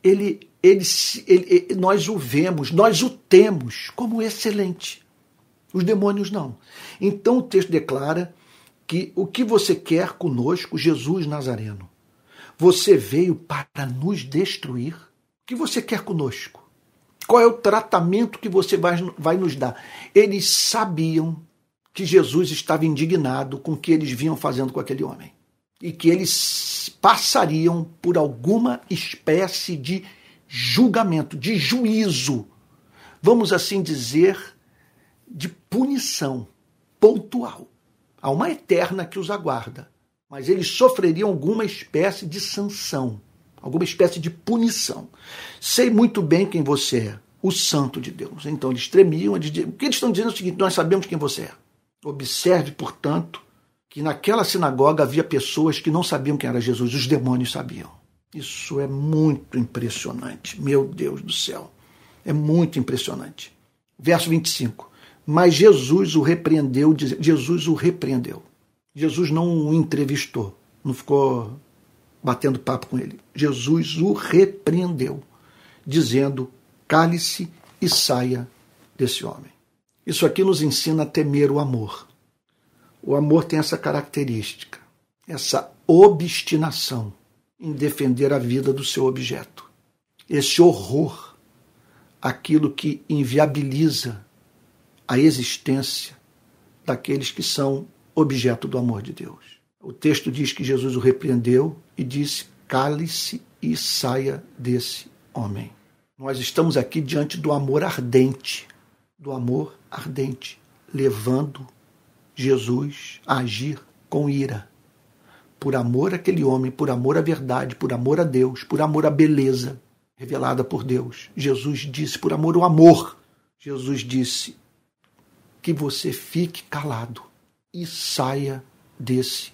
ele, ele, ele, nós o vemos, nós o temos como excelente. Os demônios não. Então o texto declara que o que você quer conosco, Jesus Nazareno? Você veio para nos destruir? O que você quer conosco? Qual é o tratamento que você vai, vai nos dar? Eles sabiam que Jesus estava indignado com o que eles vinham fazendo com aquele homem e que eles passariam por alguma espécie de julgamento, de juízo, vamos assim dizer, de punição pontual. Há uma eterna que os aguarda, mas eles sofreriam alguma espécie de sanção, alguma espécie de punição. Sei muito bem quem você é, o santo de Deus. Então eles tremiam, eles, o que eles estão dizendo é o seguinte: nós sabemos quem você é. Observe, portanto, que naquela sinagoga havia pessoas que não sabiam quem era Jesus, os demônios sabiam. Isso é muito impressionante, meu Deus do céu. É muito impressionante. Verso 25. Mas Jesus o repreendeu, Jesus o repreendeu. Jesus não o entrevistou, não ficou batendo papo com ele. Jesus o repreendeu, dizendo: cale-se e saia desse homem. Isso aqui nos ensina a temer o amor. O amor tem essa característica, essa obstinação em defender a vida do seu objeto. Esse horror, aquilo que inviabiliza a existência daqueles que são objeto do amor de Deus. O texto diz que Jesus o repreendeu e disse: cale-se e saia desse homem. Nós estamos aqui diante do amor ardente, do amor ardente, levando Jesus a agir com ira. Por amor àquele homem, por amor à verdade, por amor a Deus, por amor à beleza revelada por Deus. Jesus disse, por amor ao amor, Jesus disse: que você fique calado e saia desse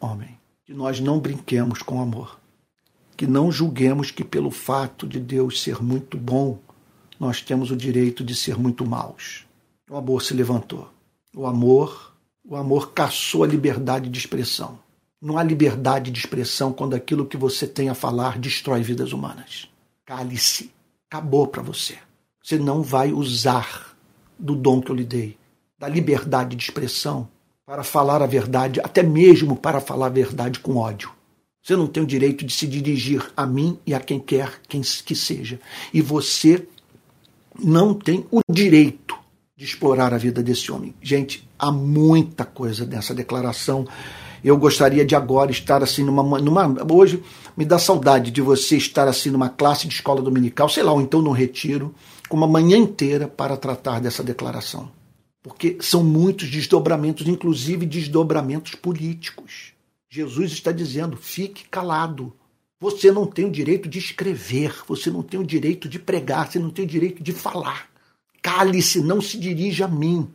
homem. Que nós não brinquemos com amor. Que não julguemos que pelo fato de Deus ser muito bom, nós temos o direito de ser muito maus. O amor se levantou. O amor, o amor caçou a liberdade de expressão. Não há liberdade de expressão quando aquilo que você tem a falar destrói vidas humanas. Cale-se. Acabou para você. Você não vai usar do dom que eu lhe dei da liberdade de expressão para falar a verdade, até mesmo para falar a verdade com ódio. Você não tem o direito de se dirigir a mim e a quem quer quem que seja. E você não tem o direito de explorar a vida desse homem. Gente, há muita coisa nessa declaração. Eu gostaria de agora estar assim numa, numa hoje me dá saudade de você estar assim numa classe de escola dominical, sei lá, ou então num retiro, com uma manhã inteira para tratar dessa declaração porque são muitos desdobramentos, inclusive desdobramentos políticos. Jesus está dizendo: fique calado. Você não tem o direito de escrever, você não tem o direito de pregar, você não tem o direito de falar. Cale-se, não se dirija a mim.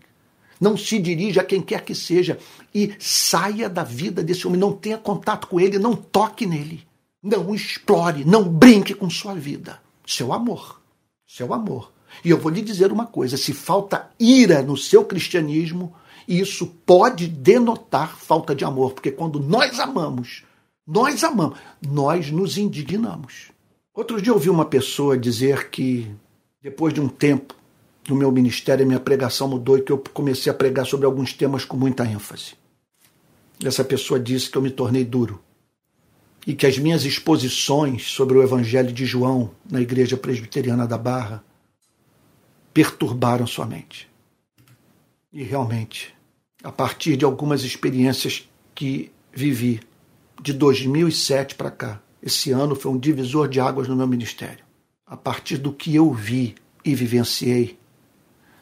Não se dirija a quem quer que seja e saia da vida desse homem. Não tenha contato com ele, não toque nele. Não explore, não brinque com sua vida. Seu amor. Seu amor e eu vou lhe dizer uma coisa: se falta ira no seu cristianismo, isso pode denotar falta de amor, porque quando nós amamos, nós amamos, nós nos indignamos. Outro dia ouvi uma pessoa dizer que depois de um tempo no meu ministério, a minha pregação mudou e que eu comecei a pregar sobre alguns temas com muita ênfase. Essa pessoa disse que eu me tornei duro e que as minhas exposições sobre o Evangelho de João na Igreja Presbiteriana da Barra perturbaram sua mente. E realmente, a partir de algumas experiências que vivi de 2007 para cá, esse ano foi um divisor de águas no meu ministério. A partir do que eu vi e vivenciei,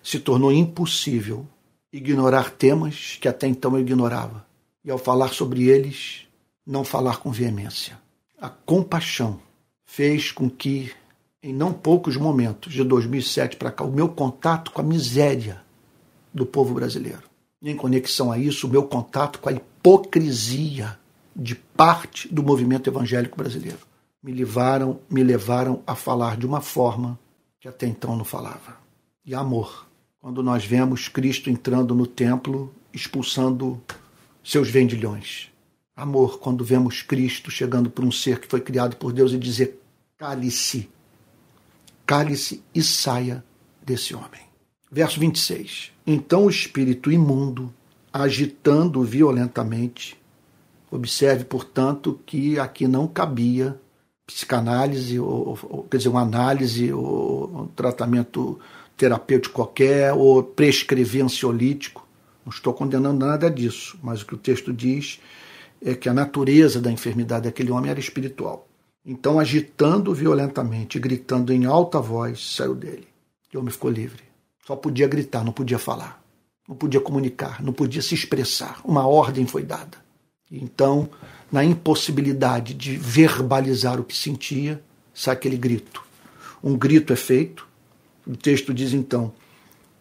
se tornou impossível ignorar temas que até então eu ignorava. E ao falar sobre eles, não falar com veemência. A compaixão fez com que, em não poucos momentos, de 2007 para cá, o meu contato com a miséria do povo brasileiro, em conexão a isso, o meu contato com a hipocrisia de parte do movimento evangélico brasileiro, me levaram, me levaram a falar de uma forma que até então não falava. E amor. Quando nós vemos Cristo entrando no templo, expulsando seus vendilhões amor quando vemos Cristo chegando por um ser que foi criado por Deus e dizer: cale-se, cale-se e saia desse homem. Verso 26. Então o espírito imundo, agitando violentamente, observe, portanto, que aqui não cabia psicanálise, ou, ou quer dizer, uma análise, ou um tratamento terapêutico qualquer, ou prescrever ansiolítico. Não estou condenando nada disso, mas o que o texto diz é que a natureza da enfermidade daquele homem era espiritual. Então, agitando violentamente, gritando em alta voz, saiu dele. E o homem ficou livre. Só podia gritar, não podia falar, não podia comunicar, não podia se expressar. Uma ordem foi dada. Então, na impossibilidade de verbalizar o que sentia, sai aquele grito. Um grito é feito. O texto diz então: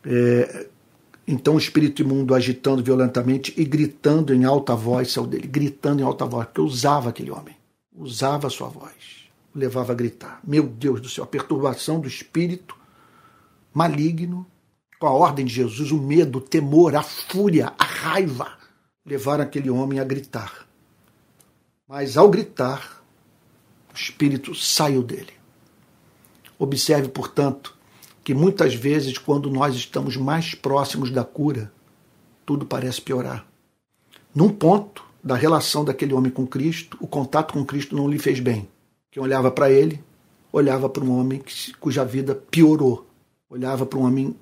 é, então o espírito imundo agitando violentamente e gritando em alta voz saiu dele, gritando em alta voz, porque usava aquele homem, usava a sua voz, o levava a gritar. Meu Deus do céu, a perturbação do espírito maligno, com a ordem de Jesus, o medo, o temor, a fúria, a raiva, levaram aquele homem a gritar. Mas ao gritar, o espírito saiu dele. Observe, portanto, que muitas vezes, quando nós estamos mais próximos da cura, tudo parece piorar. Num ponto da relação daquele homem com Cristo, o contato com Cristo não lhe fez bem. Quem olhava para ele, olhava para um homem cuja vida piorou, olhava para um homem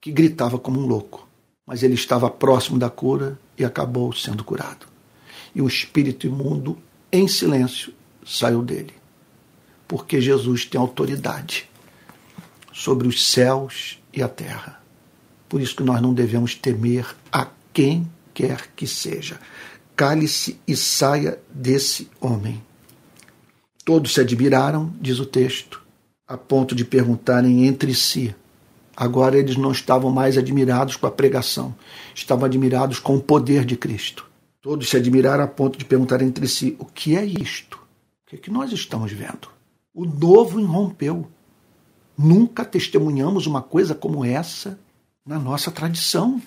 que gritava como um louco. Mas ele estava próximo da cura e acabou sendo curado. E o espírito imundo, em silêncio, saiu dele. Porque Jesus tem autoridade sobre os céus e a terra. Por isso que nós não devemos temer a quem quer que seja. Cale-se e saia desse homem. Todos se admiraram, diz o texto, a ponto de perguntarem entre si. Agora eles não estavam mais admirados com a pregação, estavam admirados com o poder de Cristo. Todos se admiraram a ponto de perguntar entre si: o que é isto? O que, é que nós estamos vendo? O novo irrompeu. Nunca testemunhamos uma coisa como essa na nossa tradição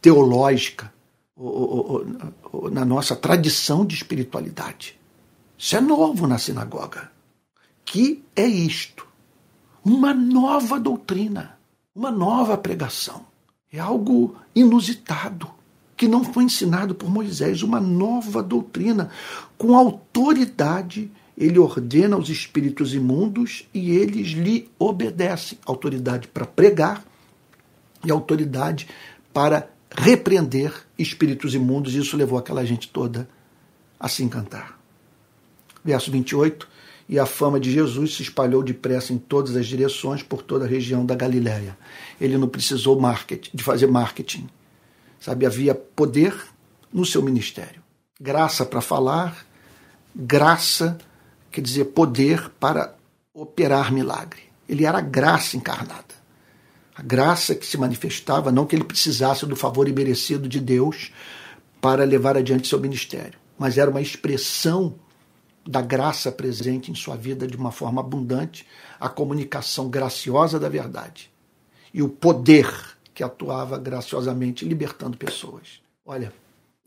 teológica, ou, ou, ou, na nossa tradição de espiritualidade. Isso é novo na sinagoga. Que é isto? Uma nova doutrina, uma nova pregação. É algo inusitado, que não foi ensinado por Moisés, uma nova doutrina, com autoridade ele ordena aos espíritos imundos e eles lhe obedecem. Autoridade para pregar e autoridade para repreender espíritos imundos. Isso levou aquela gente toda a se encantar. Verso 28. E a fama de Jesus se espalhou depressa em todas as direções por toda a região da Galiléia. Ele não precisou de fazer marketing. Sabe, havia poder no seu ministério. Graça para falar, graça quer dizer poder para operar milagre. Ele era a graça encarnada. A graça que se manifestava, não que ele precisasse do favor imerecido de Deus para levar adiante seu ministério, mas era uma expressão da graça presente em sua vida de uma forma abundante, a comunicação graciosa da verdade e o poder que atuava graciosamente libertando pessoas. Olha,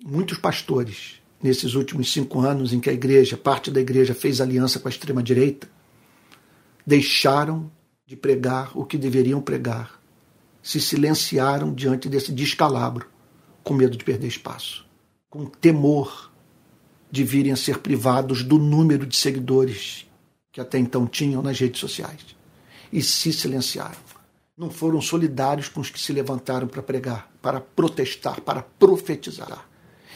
muitos pastores, nesses últimos cinco anos em que a igreja, parte da igreja, fez aliança com a extrema-direita, deixaram de pregar o que deveriam pregar, se silenciaram diante desse descalabro, com medo de perder espaço, com temor de virem a ser privados do número de seguidores que até então tinham nas redes sociais e se silenciaram. Não foram solidários com os que se levantaram para pregar, para protestar, para profetizar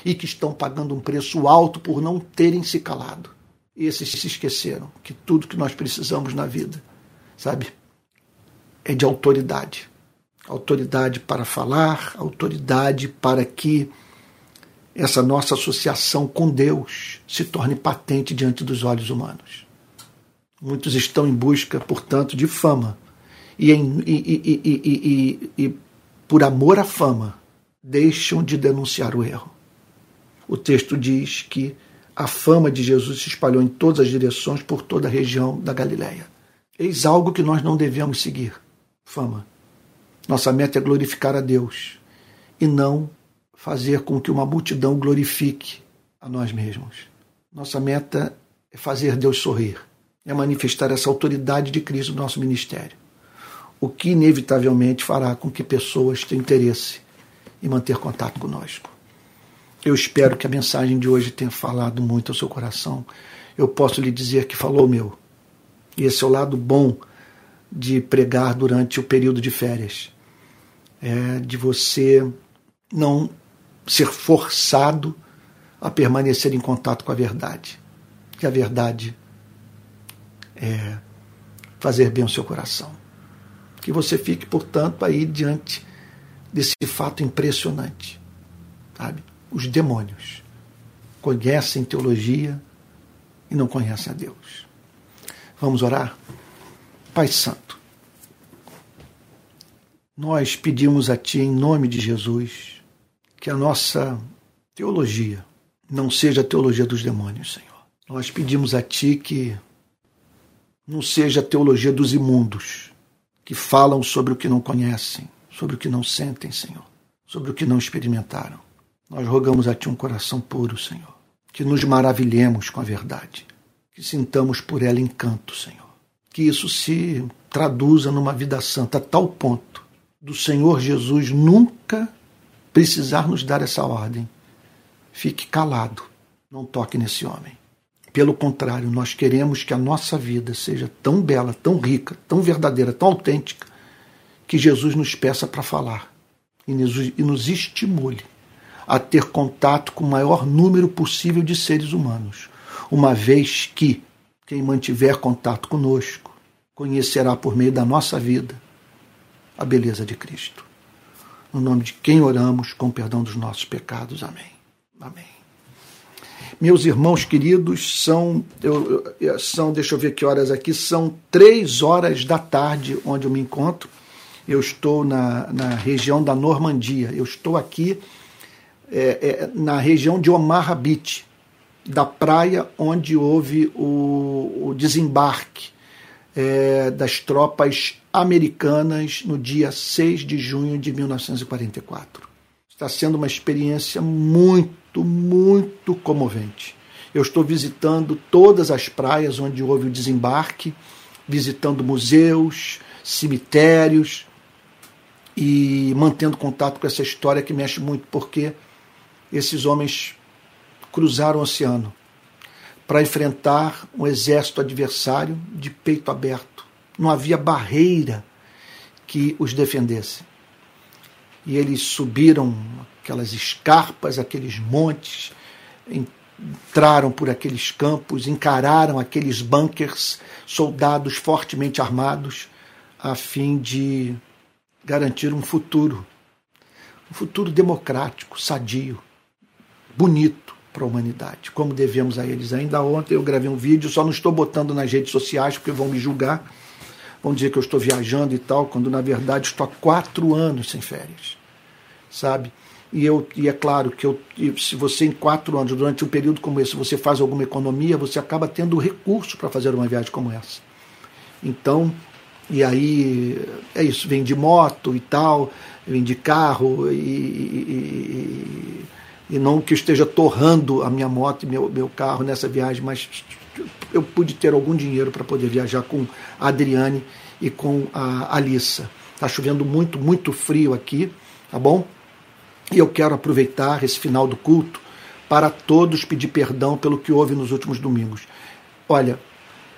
e que estão pagando um preço alto por não terem se calado. Esses se esqueceram que tudo que nós precisamos na vida, sabe, é de autoridade. Autoridade para falar, autoridade para que essa nossa associação com Deus se torne patente diante dos olhos humanos. Muitos estão em busca, portanto, de fama. E, em, e, e, e, por amor à fama, deixam de denunciar o erro. O texto diz que a fama de Jesus se espalhou em todas as direções por toda a região da Galiléia. Eis algo que nós não devemos seguir: fama. Nossa meta é glorificar a Deus e não fazer com que uma multidão glorifique a nós mesmos. Nossa meta é fazer Deus sorrir, é manifestar essa autoridade de Cristo no nosso ministério, o que inevitavelmente fará com que pessoas tenham interesse em manter contato conosco. Eu espero que a mensagem de hoje tenha falado muito ao seu coração. Eu posso lhe dizer que falou meu. E esse é o lado bom de pregar durante o período de férias. É de você não ser forçado a permanecer em contato com a verdade. Que a verdade é fazer bem o seu coração. Que você fique, portanto, aí diante desse fato impressionante. Sabe? Os demônios conhecem teologia e não conhecem a Deus. Vamos orar? Pai Santo, nós pedimos a Ti, em nome de Jesus, que a nossa teologia não seja a teologia dos demônios, Senhor. Nós pedimos a Ti que não seja a teologia dos imundos, que falam sobre o que não conhecem, sobre o que não sentem, Senhor, sobre o que não experimentaram. Nós rogamos a Ti um coração puro, Senhor, que nos maravilhemos com a verdade, que sintamos por ela encanto, Senhor. Que isso se traduza numa vida santa a tal ponto do Senhor Jesus nunca precisar nos dar essa ordem, fique calado, não toque nesse homem. Pelo contrário, nós queremos que a nossa vida seja tão bela, tão rica, tão verdadeira, tão autêntica, que Jesus nos peça para falar e nos estimule a ter contato com o maior número possível de seres humanos, uma vez que quem mantiver contato conosco conhecerá por meio da nossa vida a beleza de Cristo no nome de quem oramos, com perdão dos nossos pecados. Amém. Amém. Meus irmãos queridos, são, eu, são, deixa eu ver que horas aqui, são três horas da tarde onde eu me encontro. Eu estou na, na região da Normandia. Eu estou aqui é, é, na região de Omaha Beach, da praia onde houve o, o desembarque é, das tropas americanas no dia 6 de junho de 1944. Está sendo uma experiência muito, muito comovente. Eu estou visitando todas as praias onde houve o desembarque, visitando museus, cemitérios e mantendo contato com essa história que mexe muito, porque esses homens cruzaram o oceano para enfrentar um exército adversário de peito aberto. Não havia barreira que os defendesse. E eles subiram aquelas escarpas, aqueles montes, entraram por aqueles campos, encararam aqueles bunkers, soldados fortemente armados, a fim de garantir um futuro, um futuro democrático, sadio, bonito, para a humanidade, como devemos a eles. Ainda ontem eu gravei um vídeo, só não estou botando nas redes sociais porque vão me julgar, vão dizer que eu estou viajando e tal, quando na verdade estou há quatro anos sem férias, sabe? E, eu, e é claro que eu, se você em quatro anos, durante um período como esse, você faz alguma economia, você acaba tendo recurso para fazer uma viagem como essa. Então, E aí é isso, vem de moto e tal, vem de carro e, e, e, não que esteja torrando a minha moto e meu, meu carro nessa viagem, mas eu pude ter algum dinheiro para poder viajar com a Adriane e com a Alissa. Está chovendo muito, muito frio aqui, tá bom? E eu quero aproveitar esse final do culto para todos pedir perdão pelo que houve nos últimos domingos. Olha,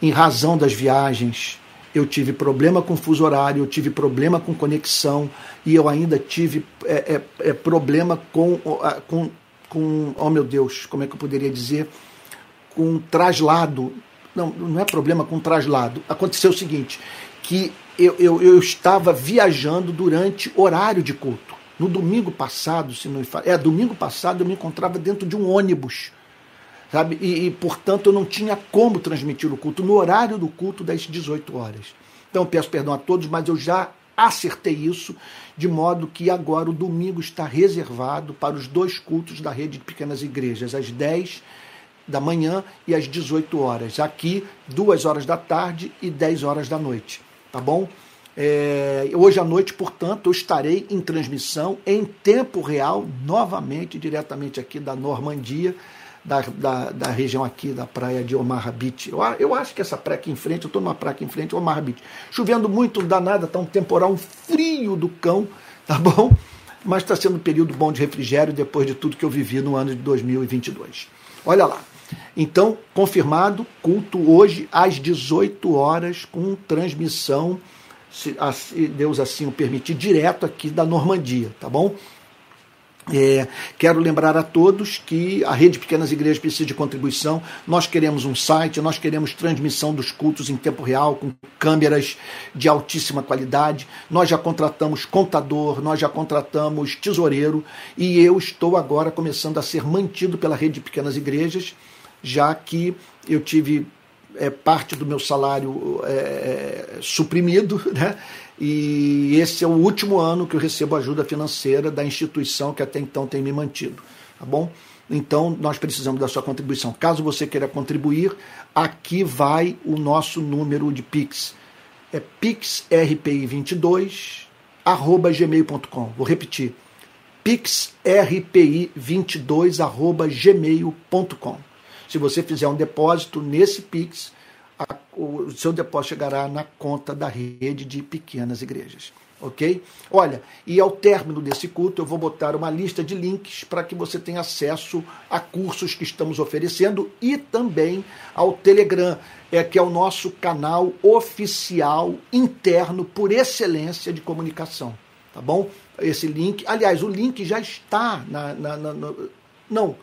em razão das viagens, eu tive problema com fuso horário, eu tive problema com conexão e eu ainda tive é, é, é, problema com, com, com, oh meu Deus, como é que eu poderia dizer? Com traslado. Não, não é problema com traslado. Aconteceu o seguinte, que eu, eu, eu estava viajando durante horário de culto. No domingo passado, se não me fala, é, domingo passado eu me encontrava dentro de um ônibus sabe? E, e, portanto, eu não tinha como transmitir o culto no horário do culto das 18 horas. Então, peço perdão a todos, mas eu já acertei isso, de modo que agora o domingo está reservado para os dois cultos da rede de pequenas igrejas, às 10 da manhã e às 18 horas. Aqui, 2 horas da tarde e 10 horas da noite. Tá bom? É, hoje à noite, portanto, eu estarei em transmissão em tempo real, novamente, diretamente aqui da Normandia da, da, da, região aqui da praia de Omar Beach. Eu, eu acho que essa praia aqui em frente, eu estou numa praia aqui em frente, Omar Beach. Chovendo muito, danada, está um temporal, um frio do cão, tá bom? Mas está sendo um período bom de refrigério depois de tudo que eu vivi no ano de 2022. Olha lá. Então, confirmado, culto hoje às 18 horas, com transmissão, se Deus assim o permitir, direto aqui da Normandia, tá bom? É, quero lembrar a todos que a Rede Pequenas Igrejas precisa de contribuição. Nós queremos um site, nós queremos transmissão dos cultos em tempo real, com câmeras de altíssima qualidade. Nós já contratamos contador, nós já contratamos tesoureiro e eu estou agora começando a ser mantido pela Rede de Pequenas Igrejas, já que eu tive é, parte do meu salário é, é suprimido, né? E esse é o último ano que eu recebo ajuda financeira da instituição que até então tem me mantido, tá bom? Então nós precisamos da sua contribuição. Caso você queira contribuir, aqui vai o nosso número de Pix. É pixrpi22 arroba gmail.com. Vou repetir. pixrpi22 arroba gmail.com. Se você fizer um depósito nesse Pix, a, o seu depósito chegará na conta da rede de pequenas igrejas. Ok? Olha, e ao término desse culto eu vou botar uma lista de links para que você tenha acesso a cursos que estamos oferecendo e também ao Telegram, é, que é o nosso canal oficial interno por excelência de comunicação. Tá bom? Esse link, aliás, o link já está na. na, na, na não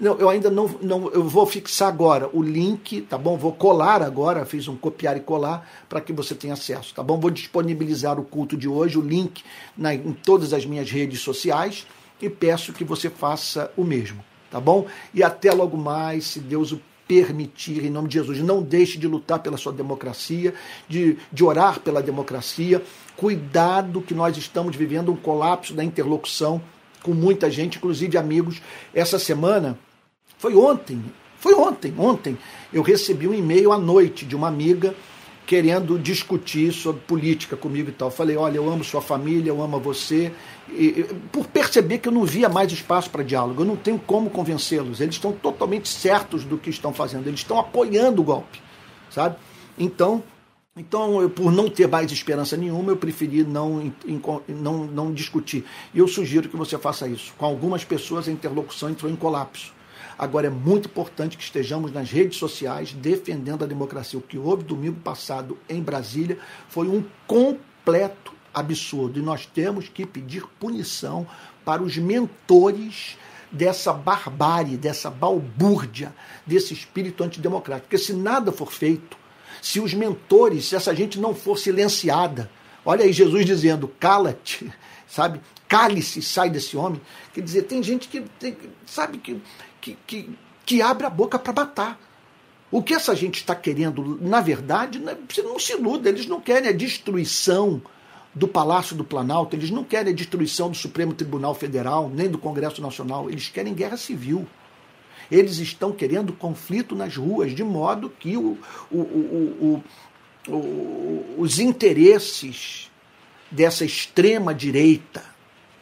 não, eu ainda não, não. Eu vou fixar agora o link, tá bom? Vou colar agora, fiz um copiar e colar para que você tenha acesso, tá bom? Vou disponibilizar o culto de hoje, o link na, em todas as minhas redes sociais e peço que você faça o mesmo, tá bom? E até logo mais, se Deus o permitir, em nome de Jesus. Não deixe de lutar pela sua democracia, de, de orar pela democracia. Cuidado que nós estamos vivendo um colapso da interlocução com muita gente, inclusive amigos. Essa semana foi ontem, foi ontem, ontem eu recebi um e-mail à noite de uma amiga querendo discutir sobre política comigo e tal. Falei, olha, eu amo sua família, eu amo você. E, por perceber que eu não via mais espaço para diálogo, eu não tenho como convencê-los. Eles estão totalmente certos do que estão fazendo, eles estão apoiando o golpe, sabe? Então, então, eu, por não ter mais esperança nenhuma, eu preferi não, não, não discutir. E eu sugiro que você faça isso. Com algumas pessoas, a interlocução entrou em colapso. Agora é muito importante que estejamos nas redes sociais defendendo a democracia. O que houve domingo passado em Brasília foi um completo absurdo e nós temos que pedir punição para os mentores dessa barbárie, dessa balbúrdia, desse espírito antidemocrático. Porque se nada for feito, se os mentores, se essa gente não for silenciada, olha aí Jesus dizendo, cala-te, sabe? Cale-se, sai desse homem. Quer dizer, tem gente que, tem, sabe, que que, que, que abre a boca para matar. O que essa gente está querendo, na verdade, né, você não se iluda, eles não querem a destruição do Palácio do Planalto, eles não querem a destruição do Supremo Tribunal Federal, nem do Congresso Nacional, eles querem guerra civil. Eles estão querendo conflito nas ruas, de modo que o, o, o, os interesses dessa extrema direita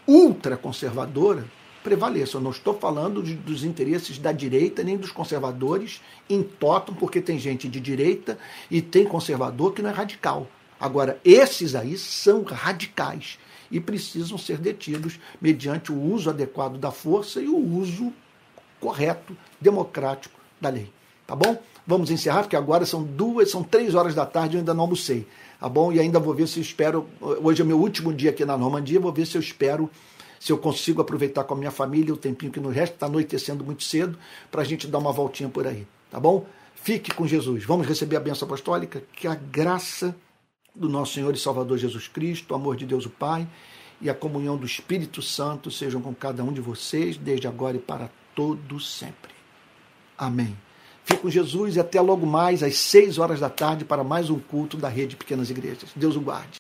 ultraconservadora prevaleçam. Eu não estou falando de, dos interesses da direita nem dos conservadores em totum, porque tem gente de direita e tem conservador que não é radical. Agora, esses aí são radicais e precisam ser detidos mediante o uso adequado da força e o uso correto, democrático da lei. Tá bom? Vamos encerrar, porque agora são duas, são três horas da tarde e eu ainda não almocei. Tá bom? E ainda vou ver se espero. Hoje é meu último dia aqui na Normandia, vou ver se eu espero se eu consigo aproveitar com a minha família o tempinho que nos resta, está anoitecendo muito cedo, para a gente dar uma voltinha por aí, tá bom? Fique com Jesus. Vamos receber a bênção apostólica, que a graça do nosso Senhor e Salvador Jesus Cristo, o amor de Deus o Pai e a comunhão do Espírito Santo sejam com cada um de vocês, desde agora e para todo sempre. Amém. Fique com Jesus e até logo mais às seis horas da tarde para mais um culto da Rede Pequenas Igrejas. Deus o guarde.